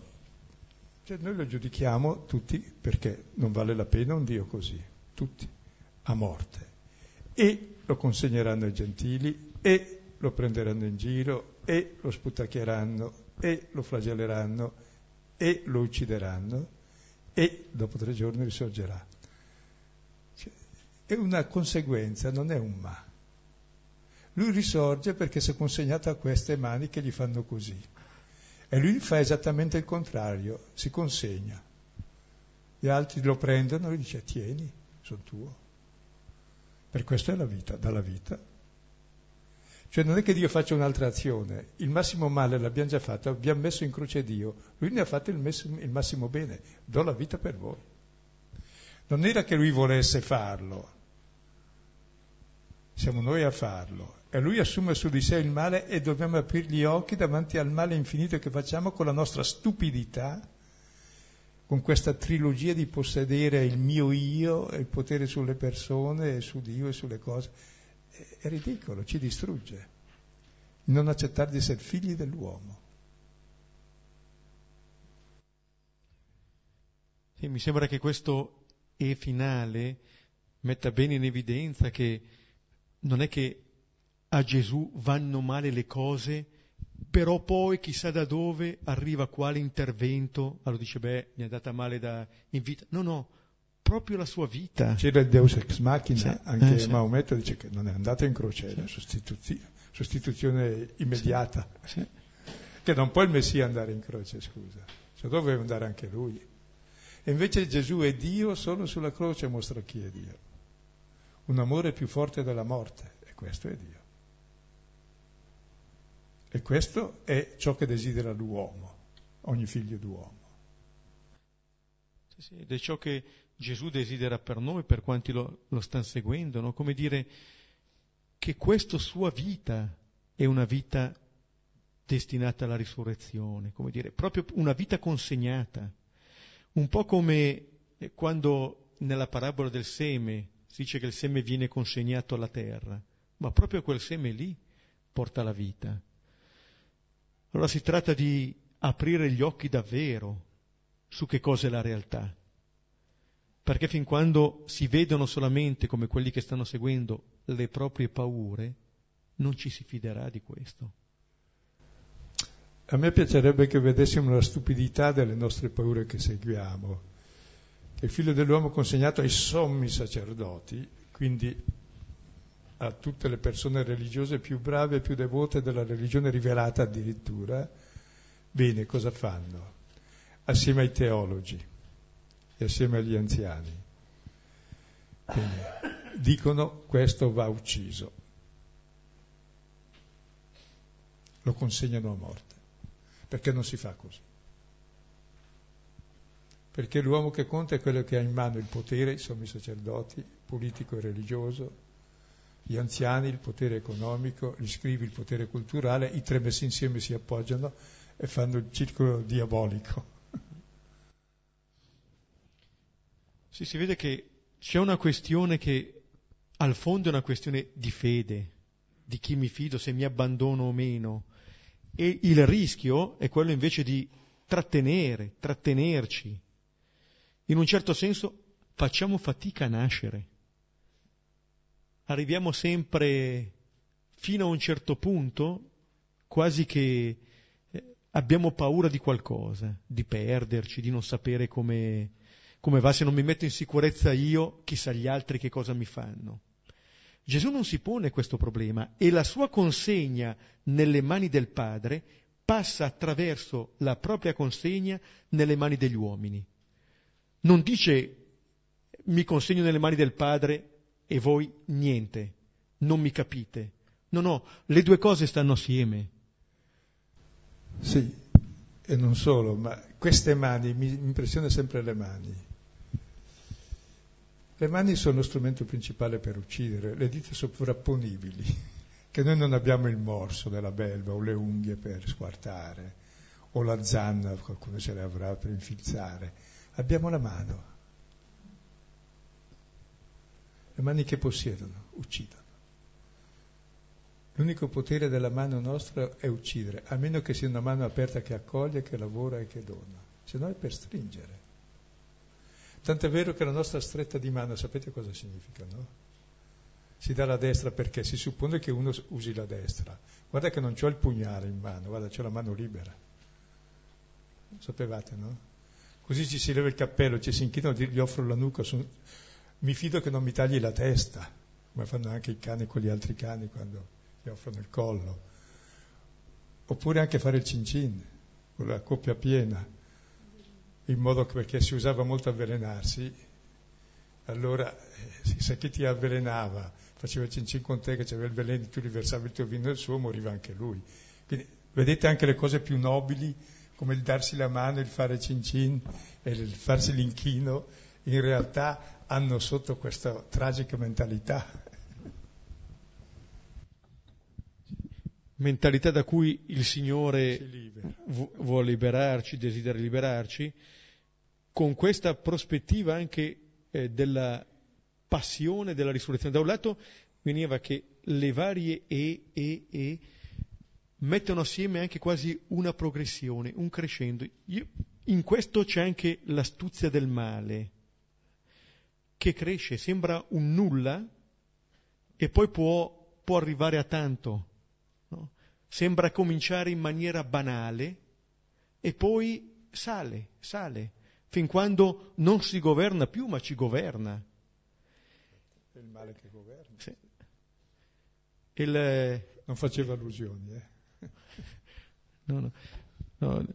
cioè noi lo giudichiamo tutti perché non vale la pena un Dio così, tutti, a morte. E lo consegneranno ai gentili e lo prenderanno in giro e lo sputacchieranno e lo flagelleranno e lo uccideranno e dopo tre giorni risorgerà. Cioè, è una conseguenza, non è un ma. Lui risorge perché si è consegnato a queste mani che gli fanno così. E lui fa esattamente il contrario, si consegna. Gli altri lo prendono e dice tieni, sono tuo. Per questo è la vita, dalla vita. Cioè non è che Dio faccia un'altra azione, il massimo male l'abbiamo già fatto, abbiamo messo in croce Dio, lui ne ha fatto il, massimo, il massimo bene, do la vita per voi. Non era che lui volesse farlo, siamo noi a farlo e lui assume su di sé il male e dobbiamo aprire gli occhi davanti al male infinito che facciamo con la nostra stupidità, con questa trilogia di possedere il mio io e il potere sulle persone e su Dio e sulle cose. È ridicolo, ci distrugge. Non accettare di essere figli dell'uomo. Sì, mi sembra che questo E finale metta bene in evidenza che non è che a Gesù vanno male le cose, però poi chissà da dove arriva quale intervento, allora dice beh, mi è andata male da, in vita. No, no, proprio la sua vita. C'era il Deus ex machina, sì, anche eh, sì. Maometto dice che non è andato in croce, è sì. sostituzione, sostituzione immediata. Sì. Che non può il Messia andare in croce, scusa, cioè doveva andare anche lui. E invece Gesù è Dio, solo sulla croce mostra chi è Dio. Un amore più forte della morte, e questo è Dio. E questo è ciò che desidera l'uomo, ogni figlio d'uomo. Sì, sì, ed è ciò che Gesù desidera per noi, per quanti lo, lo stanno seguendo, no? come dire che questa sua vita è una vita destinata alla risurrezione, come dire, proprio una vita consegnata, un po' come quando nella parabola del seme si dice che il seme viene consegnato alla terra, ma proprio quel seme lì porta la vita. Allora si tratta di aprire gli occhi davvero su che cosa è la realtà. Perché fin quando si vedono solamente come quelli che stanno seguendo le proprie paure, non ci si fiderà di questo. A me piacerebbe che vedessimo la stupidità delle nostre paure che seguiamo, il figlio dell'uomo consegnato ai sommi sacerdoti, quindi a tutte le persone religiose più brave e più devote della religione rivelata addirittura, bene, cosa fanno? Assieme ai teologi e assieme agli anziani. Bene, dicono questo va ucciso, lo consegnano a morte, perché non si fa così. Perché l'uomo che conta è quello che ha in mano il potere, sono i sacerdoti, politico e religioso, gli anziani il potere economico, gli scrivi il potere culturale, i tre messi insieme si appoggiano e fanno il circolo diabolico. Sì, si vede che c'è una questione che al fondo è una questione di fede, di chi mi fido, se mi abbandono o meno. E il rischio è quello invece di trattenere, trattenerci. In un certo senso facciamo fatica a nascere. Arriviamo sempre fino a un certo punto, quasi che eh, abbiamo paura di qualcosa, di perderci, di non sapere come, come va, se non mi metto in sicurezza io, chissà gli altri che cosa mi fanno. Gesù non si pone questo problema e la sua consegna nelle mani del Padre passa attraverso la propria consegna nelle mani degli uomini. Non dice mi consegno nelle mani del Padre e voi niente, non mi capite. No, no, le due cose stanno assieme. Sì, e non solo, ma queste mani, mi impressiona sempre le mani. Le mani sono lo strumento principale per uccidere, le dita sovrapponibili, che noi non abbiamo il morso della belva o le unghie per squartare, o la zanna, qualcuno ce le avrà per infilzare. Abbiamo la mano. Le mani che possiedono, uccidono. L'unico potere della mano nostra è uccidere, a meno che sia una mano aperta che accoglie, che lavora e che dona, se no è per stringere. Tant'è vero che la nostra stretta di mano, sapete cosa significa, no? Si dà la destra perché si suppone che uno usi la destra. Guarda che non ho il pugnale in mano, guarda, ho la mano libera. Sapevate, no? Così ci si leva il cappello, ci si inchinano, gli offro la nuca, sono... mi fido che non mi tagli la testa, come fanno anche i cani con gli altri cani quando gli offrono il collo. Oppure anche fare il cin cin, con la coppia piena, in modo che perché si usava molto avvelenarsi, allora eh, se chi ti avvelenava faceva il cin cin con te che c'aveva il veleno, tu gli versavi il tuo vino e il suo, moriva anche lui. Quindi vedete anche le cose più nobili come il darsi la mano, il fare cin cin e il farsi l'inchino, in realtà hanno sotto questa tragica mentalità. Mentalità da cui il Signore vu- vuole liberarci, desidera liberarci, con questa prospettiva anche eh, della passione della risurrezione. Da un lato veniva che le varie E, E, E mettono assieme anche quasi una progressione, un crescendo. Io, in questo c'è anche l'astuzia del male, che cresce, sembra un nulla e poi può, può arrivare a tanto. No? Sembra cominciare in maniera banale e poi sale, sale, fin quando non si governa più, ma ci governa. È il male che governa. Sì. Il, non faceva allusioni, eh? No, no, no.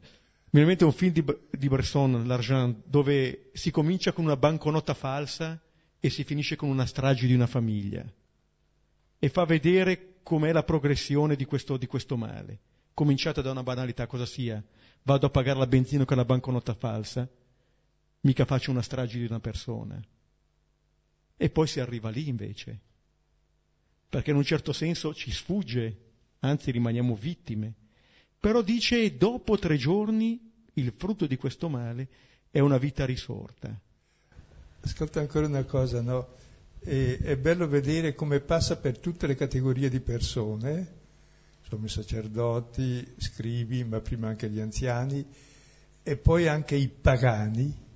Mi viene in mente un film di, di Bresson, L'Argent, dove si comincia con una banconota falsa e si finisce con una strage di una famiglia. E fa vedere com'è la progressione di questo, di questo male. Cominciata da una banalità, cosa sia? Vado a pagare la benzina con la banconota falsa, mica faccio una strage di una persona. E poi si arriva lì invece. Perché in un certo senso ci sfugge, anzi rimaniamo vittime però dice dopo tre giorni il frutto di questo male è una vita risorta. Ascolta ancora una cosa, no? E, è bello vedere come passa per tutte le categorie di persone, insomma i sacerdoti, scrivi, ma prima anche gli anziani, e poi anche i pagani,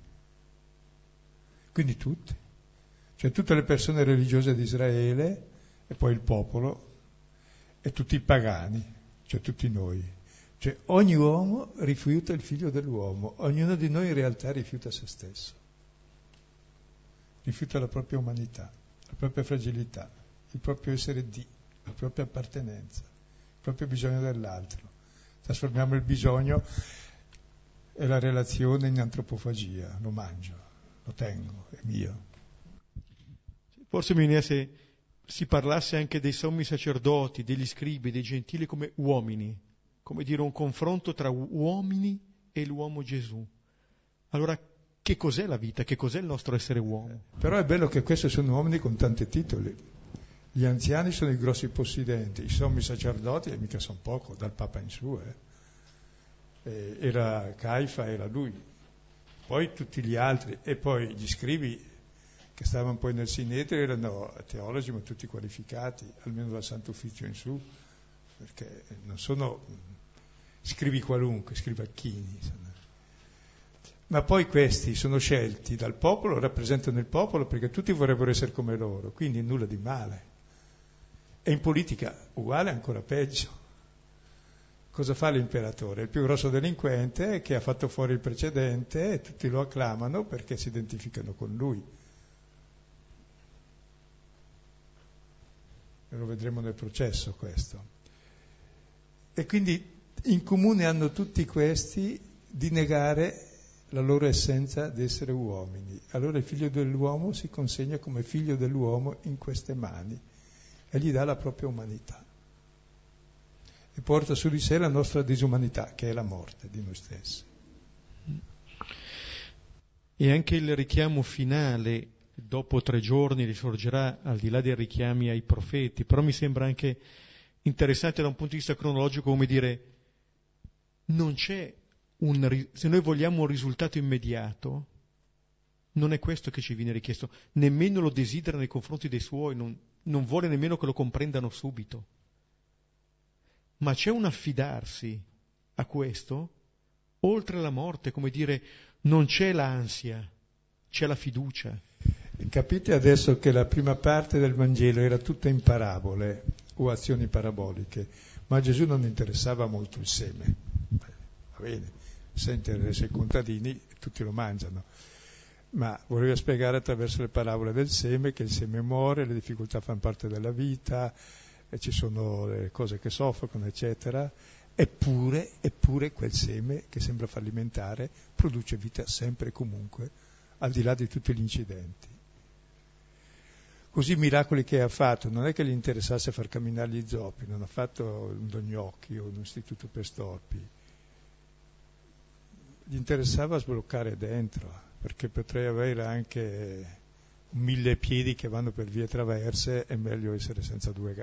quindi tutti, cioè tutte le persone religiose di Israele, e poi il popolo, e tutti i pagani, cioè tutti noi. Cioè ogni uomo rifiuta il figlio dell'uomo, ognuno di noi in realtà rifiuta se stesso, rifiuta la propria umanità, la propria fragilità, il proprio essere di, la propria appartenenza, il proprio bisogno dell'altro. Trasformiamo il bisogno e la relazione in antropofagia, lo mangio, lo tengo, è mio. Forse viene se si parlasse anche dei sommi sacerdoti, degli scribi, dei gentili come uomini, come dire, un confronto tra uomini e l'uomo Gesù. Allora, che cos'è la vita? Che cos'è il nostro essere uomo? Però è bello che questi sono uomini con tanti titoli. Gli anziani sono i grossi possidenti, i sommi sacerdoti, e mica sono poco, dal Papa in su. Eh. Era Caifa, era lui. Poi tutti gli altri, e poi gli scrivi che stavano poi nel Sinedrio erano teologi ma tutti qualificati, almeno dal Santo Ufficio in su, perché non sono scrivi qualunque, scrivacchini. Ma poi questi sono scelti dal popolo, rappresentano il popolo perché tutti vorrebbero essere come loro, quindi nulla di male. E in politica uguale, ancora peggio. Cosa fa l'imperatore? Il più grosso delinquente che ha fatto fuori il precedente e tutti lo acclamano perché si identificano con lui. Lo vedremo nel processo questo. E quindi in comune hanno tutti questi di negare la loro essenza di essere uomini. Allora il figlio dell'uomo si consegna come figlio dell'uomo in queste mani e gli dà la propria umanità e porta su di sé la nostra disumanità, che è la morte di noi stessi. E anche il richiamo finale, dopo tre giorni, risorgerà al di là dei richiami ai profeti, però mi sembra anche interessante da un punto di vista cronologico come dire, non c'è un, se noi vogliamo un risultato immediato, non è questo che ci viene richiesto, nemmeno lo desidera nei confronti dei suoi, non, non vuole nemmeno che lo comprendano subito ma c'è un affidarsi a questo, oltre la morte, come dire, non c'è l'ansia, c'è la fiducia. Capite adesso che la prima parte del Vangelo era tutta in parabole o azioni paraboliche, ma a Gesù non interessava molto il seme. Va bene, se interessa i contadini, tutti lo mangiano. Ma voleva spiegare attraverso le parabole del seme che il seme muore, le difficoltà fanno parte della vita, ci sono le cose che soffocano, eccetera, eppure, eppure quel seme che sembra fallimentare produce vita sempre e comunque, al di là di tutti gli incidenti. Così i miracoli che ha fatto, non è che gli interessasse far camminare gli zoppi, non ha fatto un dognocchi o un istituto per storpi, gli interessava sbloccare dentro, perché potrei avere anche mille piedi che vanno per vie traverse, è meglio essere senza due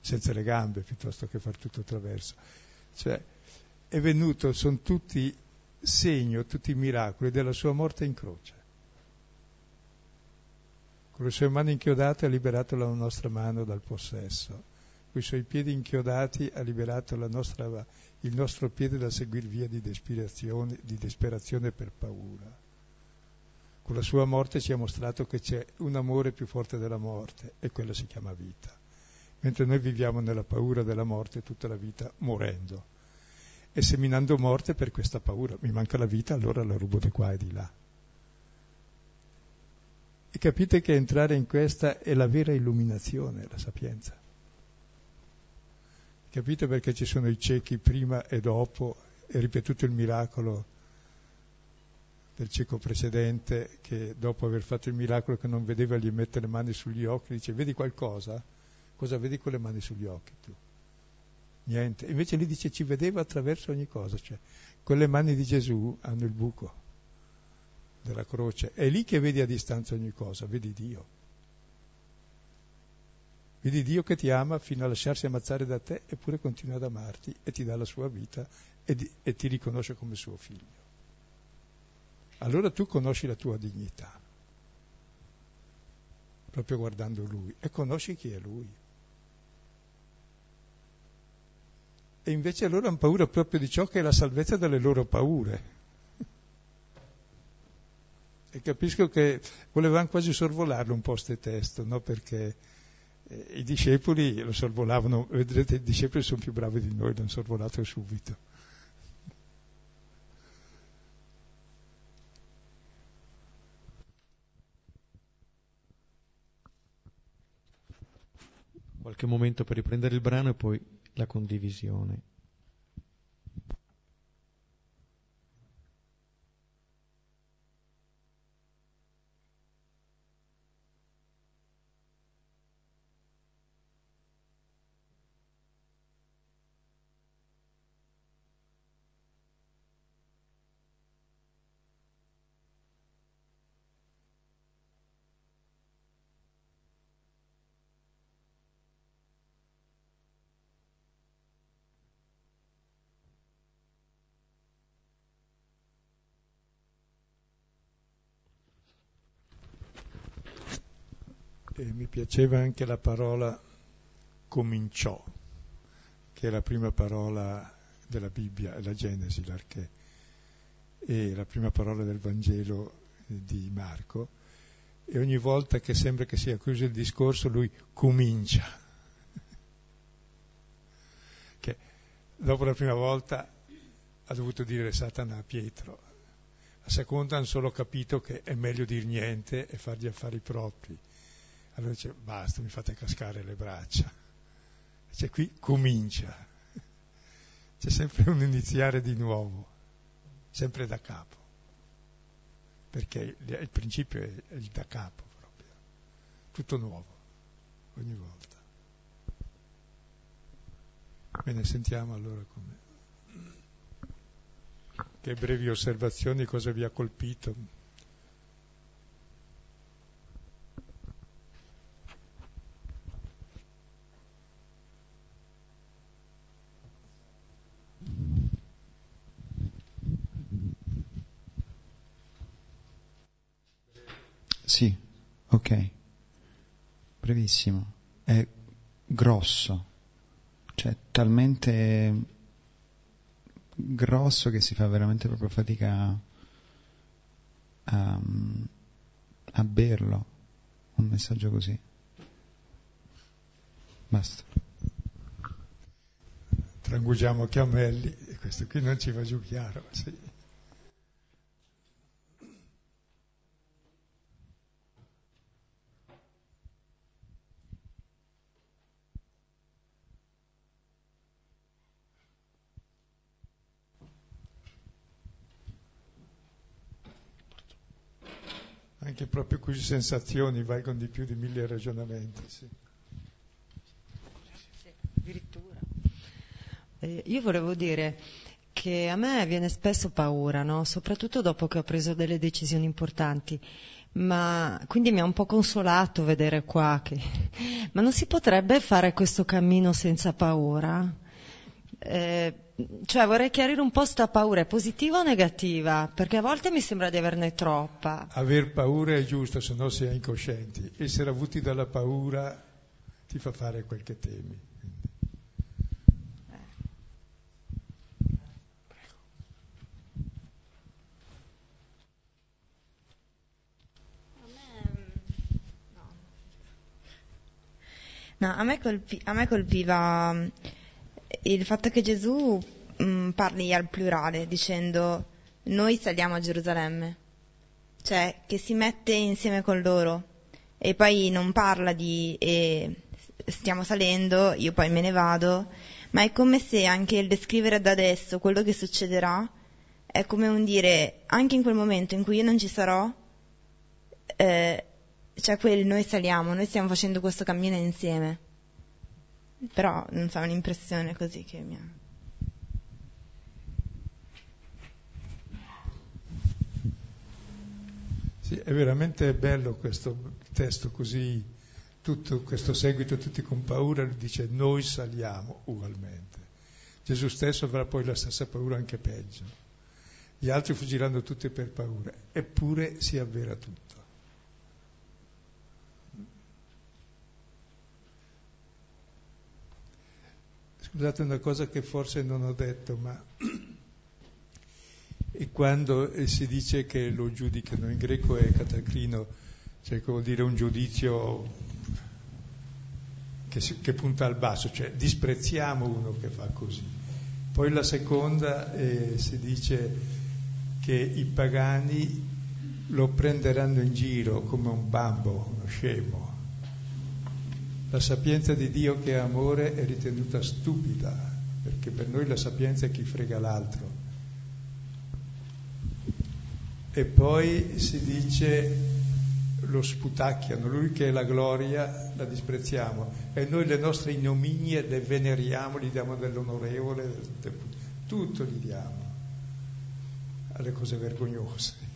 senza le gambe piuttosto che far tutto attraverso. Cioè, è venuto, sono tutti segno, tutti miracoli della sua morte in croce. Con le sue mani inchiodate ha liberato la nostra mano dal possesso, con i suoi piedi inchiodati ha liberato nostra, il nostro piede da seguire via di disperazione, di disperazione per paura. Con la sua morte ci ha mostrato che c'è un amore più forte della morte e quello si chiama vita mentre noi viviamo nella paura della morte tutta la vita morendo e seminando morte per questa paura. Mi manca la vita, allora la rubo di qua e di là. E capite che entrare in questa è la vera illuminazione, la sapienza. Capite perché ci sono i ciechi prima e dopo, è ripetuto il miracolo del cieco precedente che dopo aver fatto il miracolo che non vedeva gli mette le mani sugli occhi, dice vedi qualcosa? Cosa vedi con le mani sugli occhi tu? Niente. Invece lì dice ci vedeva attraverso ogni cosa, cioè quelle mani di Gesù hanno il buco della croce. È lì che vedi a distanza ogni cosa, vedi Dio. Vedi Dio che ti ama fino a lasciarsi ammazzare da te eppure continua ad amarti e ti dà la sua vita e, di, e ti riconosce come suo figlio. Allora tu conosci la tua dignità, proprio guardando Lui, e conosci chi è Lui. e invece loro hanno paura proprio di ciò che è la salvezza dalle loro paure. E capisco che volevano quasi sorvolarlo un po' questo testo, no? perché i discepoli lo sorvolavano, vedrete i discepoli sono più bravi di noi, l'hanno sorvolato subito. Qualche momento per riprendere il brano e poi la condivisione. Piaceva anche la parola cominciò, che è la prima parola della Bibbia, la Genesi, l'archè, e la prima parola del Vangelo di Marco, e ogni volta che sembra che sia chiuso il discorso lui comincia. che dopo la prima volta ha dovuto dire Satana a Pietro, la seconda hanno solo capito che è meglio dir niente e fare gli affari propri. Allora dice basta, mi fate cascare le braccia. Cioè qui comincia. C'è sempre un iniziare di nuovo, sempre da capo. Perché il principio è il da capo proprio. Tutto nuovo, ogni volta. Bene, sentiamo allora come. Che brevi osservazioni, cosa vi ha colpito? Sì, ok. Brevissimo. È grosso, cioè talmente grosso che si fa veramente proprio fatica a, a berlo, un messaggio così. Basta. Trangugiamo chiamelli, e questo qui non ci va giù chiaro. Sì. Anche proprio così sensazioni valgono di più di mille ragionamenti. Sì. addirittura. Eh, io volevo dire che a me viene spesso paura, no? soprattutto dopo che ho preso delle decisioni importanti. Ma quindi mi ha un po' consolato vedere qua che. Ma non si potrebbe fare questo cammino senza paura? Eh, cioè vorrei chiarire un po' sta paura, è positiva o negativa? Perché a volte mi sembra di averne troppa. Aver paura è giusto, se no si è incoscienti. Essere avuti dalla paura ti fa fare quel che temi. No, a me, colpi- a me colpiva il fatto che Gesù mh, mm, parli al plurale dicendo noi saliamo a Gerusalemme, cioè che si mette insieme con loro. E poi non parla di e stiamo salendo, io poi me ne vado, ma è come se anche il descrivere da adesso quello che succederà è come un dire anche in quel momento in cui io non ci sarò, eh, cioè quel noi saliamo, noi stiamo facendo questo cammino insieme. Però non so, un'impressione così che mi ha. Sì, è veramente bello questo testo così, tutto questo seguito, tutti con paura, dice noi saliamo ugualmente. Gesù stesso avrà poi la stessa paura anche peggio. Gli altri fuggiranno tutti per paura, eppure si avvera tutto. Scusate una cosa che forse non ho detto, ma quando eh, si dice che lo giudicano, in greco è catacrino, cioè vuol dire un giudizio che, si, che, punta al basso, cioè disprezziamo uno che fa così. Poi la seconda eh, si dice che i pagani lo prenderanno in giro come un bambo, uno scemo, la sapienza di Dio che è amore è ritenuta stupida, perché per noi la sapienza è chi frega l'altro. E poi si dice lo sputacchiano, lui che è la gloria la disprezziamo e noi le nostre ignominie le veneriamo, gli diamo dell'onorevole, tutto gli diamo alle cose vergognose.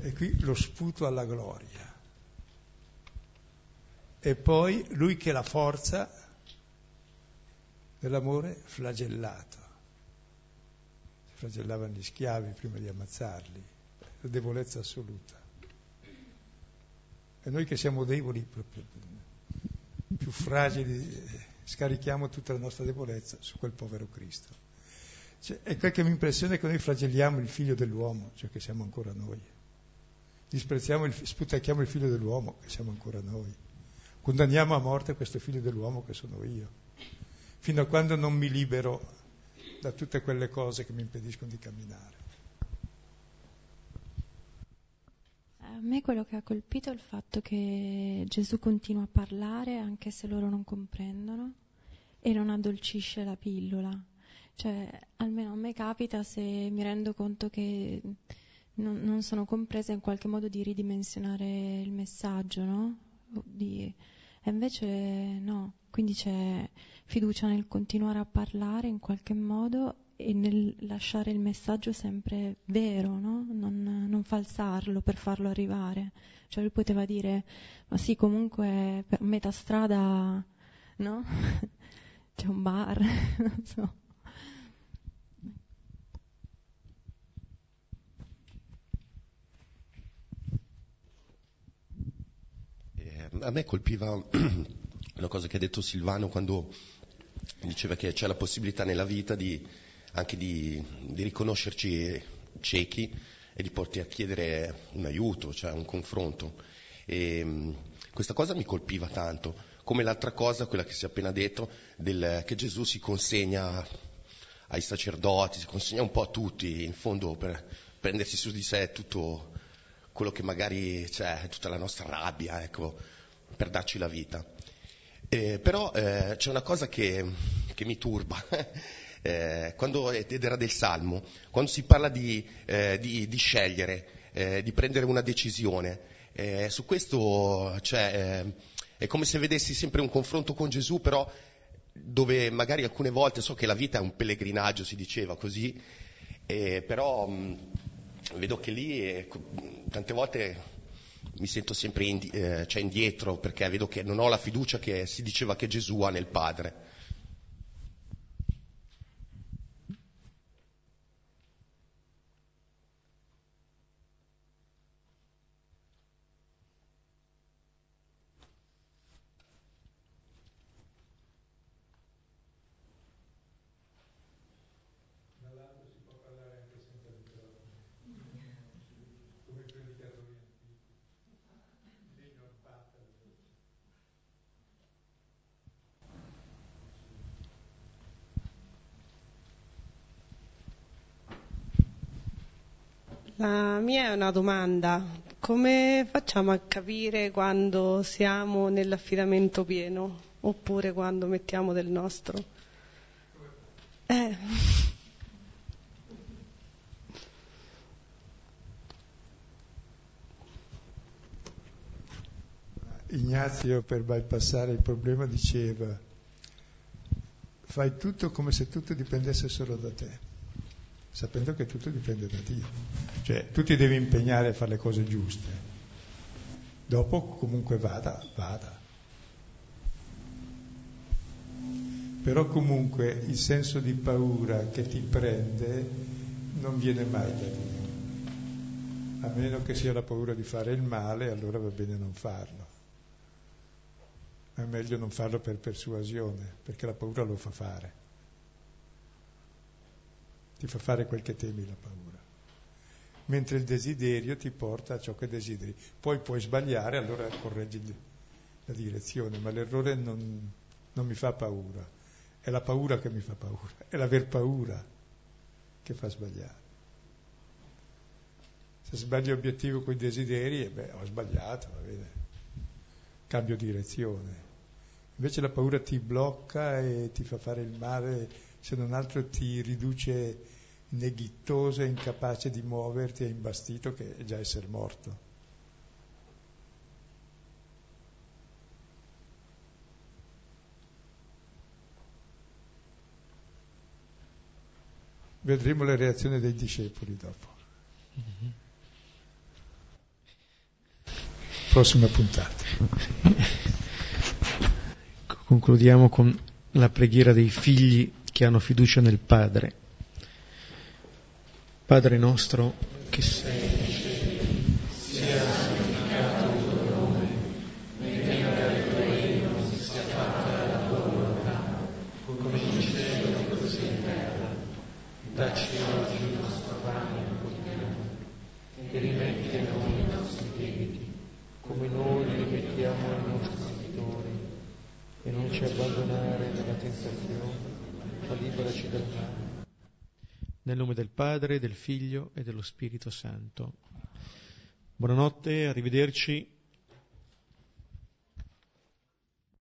E qui lo sputo alla gloria e poi lui che la forza dell'amore flagellato. Si flagellavano gli schiavi prima di ammazzarli, la debolezza assoluta. E noi che siamo deboli, più fragili, scarichiamo tutta la nostra debolezza su quel povero Cristo. Cioè, è quel che mi impressiona è che noi flagelliamo il figlio dell'uomo, cioè che siamo ancora noi. Disprezziamo, il, sputacchiamo il figlio dell'uomo, che siamo ancora noi. Condanniamo a morte questo figlio dell'uomo che sono io. Fino a quando non mi libero da tutte quelle cose che mi impediscono di camminare. A me quello che ha colpito è il fatto che Gesù continua a parlare anche se loro non comprendono e non addolcisce la pillola. Cioè, almeno a me capita se mi rendo conto che non, non sono compresa in qualche modo di ridimensionare il messaggio, no? Di, e invece no, quindi c'è fiducia nel continuare a parlare in qualche modo e nel lasciare il messaggio sempre vero, no? non, non, falsarlo per farlo arrivare. Cioè lui poteva dire, ma sì, comunque per metà strada, no? C'è un bar, non so. Eh, a me colpiva una cosa che ha detto Silvano quando diceva che c'è la possibilità nella vita di anche di, di riconoscerci ciechi e di porti a chiedere un aiuto, cioè un confronto. E, mm, questa cosa mi colpiva tanto, come l'altra cosa, quella che si è appena detto, del, che Gesù si consegna ai sacerdoti, si consegna un po' a tutti, in fondo per prendersi su di sé tutto quello che magari c'è, tutta la nostra rabbia, ecco, per darci la vita. Eh, però eh, c'è una cosa che, che mi turba, eh, quando, ed era del Salmo, quando si parla di, eh, di, di scegliere, eh, di prendere una decisione, eh, su questo cioè, eh, è come se vedessi sempre un confronto con Gesù, però dove magari alcune volte, so che la vita è un pellegrinaggio, si diceva così, però mh, vedo che lì eh, tante volte mi sento sempre indi- cioè indietro perché vedo che non ho la fiducia che si diceva che Gesù ha nel Padre. La mia è una domanda. Come facciamo a capire quando siamo nell'affidamento pieno oppure quando mettiamo del nostro? Eh. Ignazio per bypassare il problema diceva fai tutto come se tutto dipendesse solo da te sapendo che tutto dipende da Dio. Cioè, tu ti devi impegnare a fare le cose giuste. Dopo, comunque vada, vada. Però comunque il senso di paura che ti prende non viene mai da Dio. A meno che sia la paura di fare il male, allora va bene non farlo. Ma è meglio non farlo per persuasione, perché la paura lo fa fare ti fa fare quel che temi la paura. Mentre il desiderio ti porta a ciò che desideri. Poi puoi sbagliare, allora correggi la direzione, ma l'errore non, non mi fa paura. È la paura che mi fa paura, è l'aver paura che fa sbagliare. Se sbaglio obiettivo con i desideri, eh beh, ho sbagliato, va bene, cambio direzione. Invece la paura ti blocca e ti fa fare il male se non altro ti riduce neghittoso e incapace di muoverti e imbastito che è già essere morto. Vedremo le reazioni dei discepoli dopo. Prossima puntata. Concludiamo con la preghiera dei figli che hanno fiducia nel Padre. Padre nostro che sei in cielo, sia santificato il tuo nome, venga il tuo regno, sia fatta la tua volontà, come in cielo così in terra. Dacci oggi il nostro pane quotidiano e rimetti a noi i nostri debiti, come noi rimettiamo ai nostri debitori, e non ci abbandonare dalla tentazione, ma liberaci dal male. Nel nome del Padre, del Figlio e dello Spirito Santo. Buonanotte, arrivederci.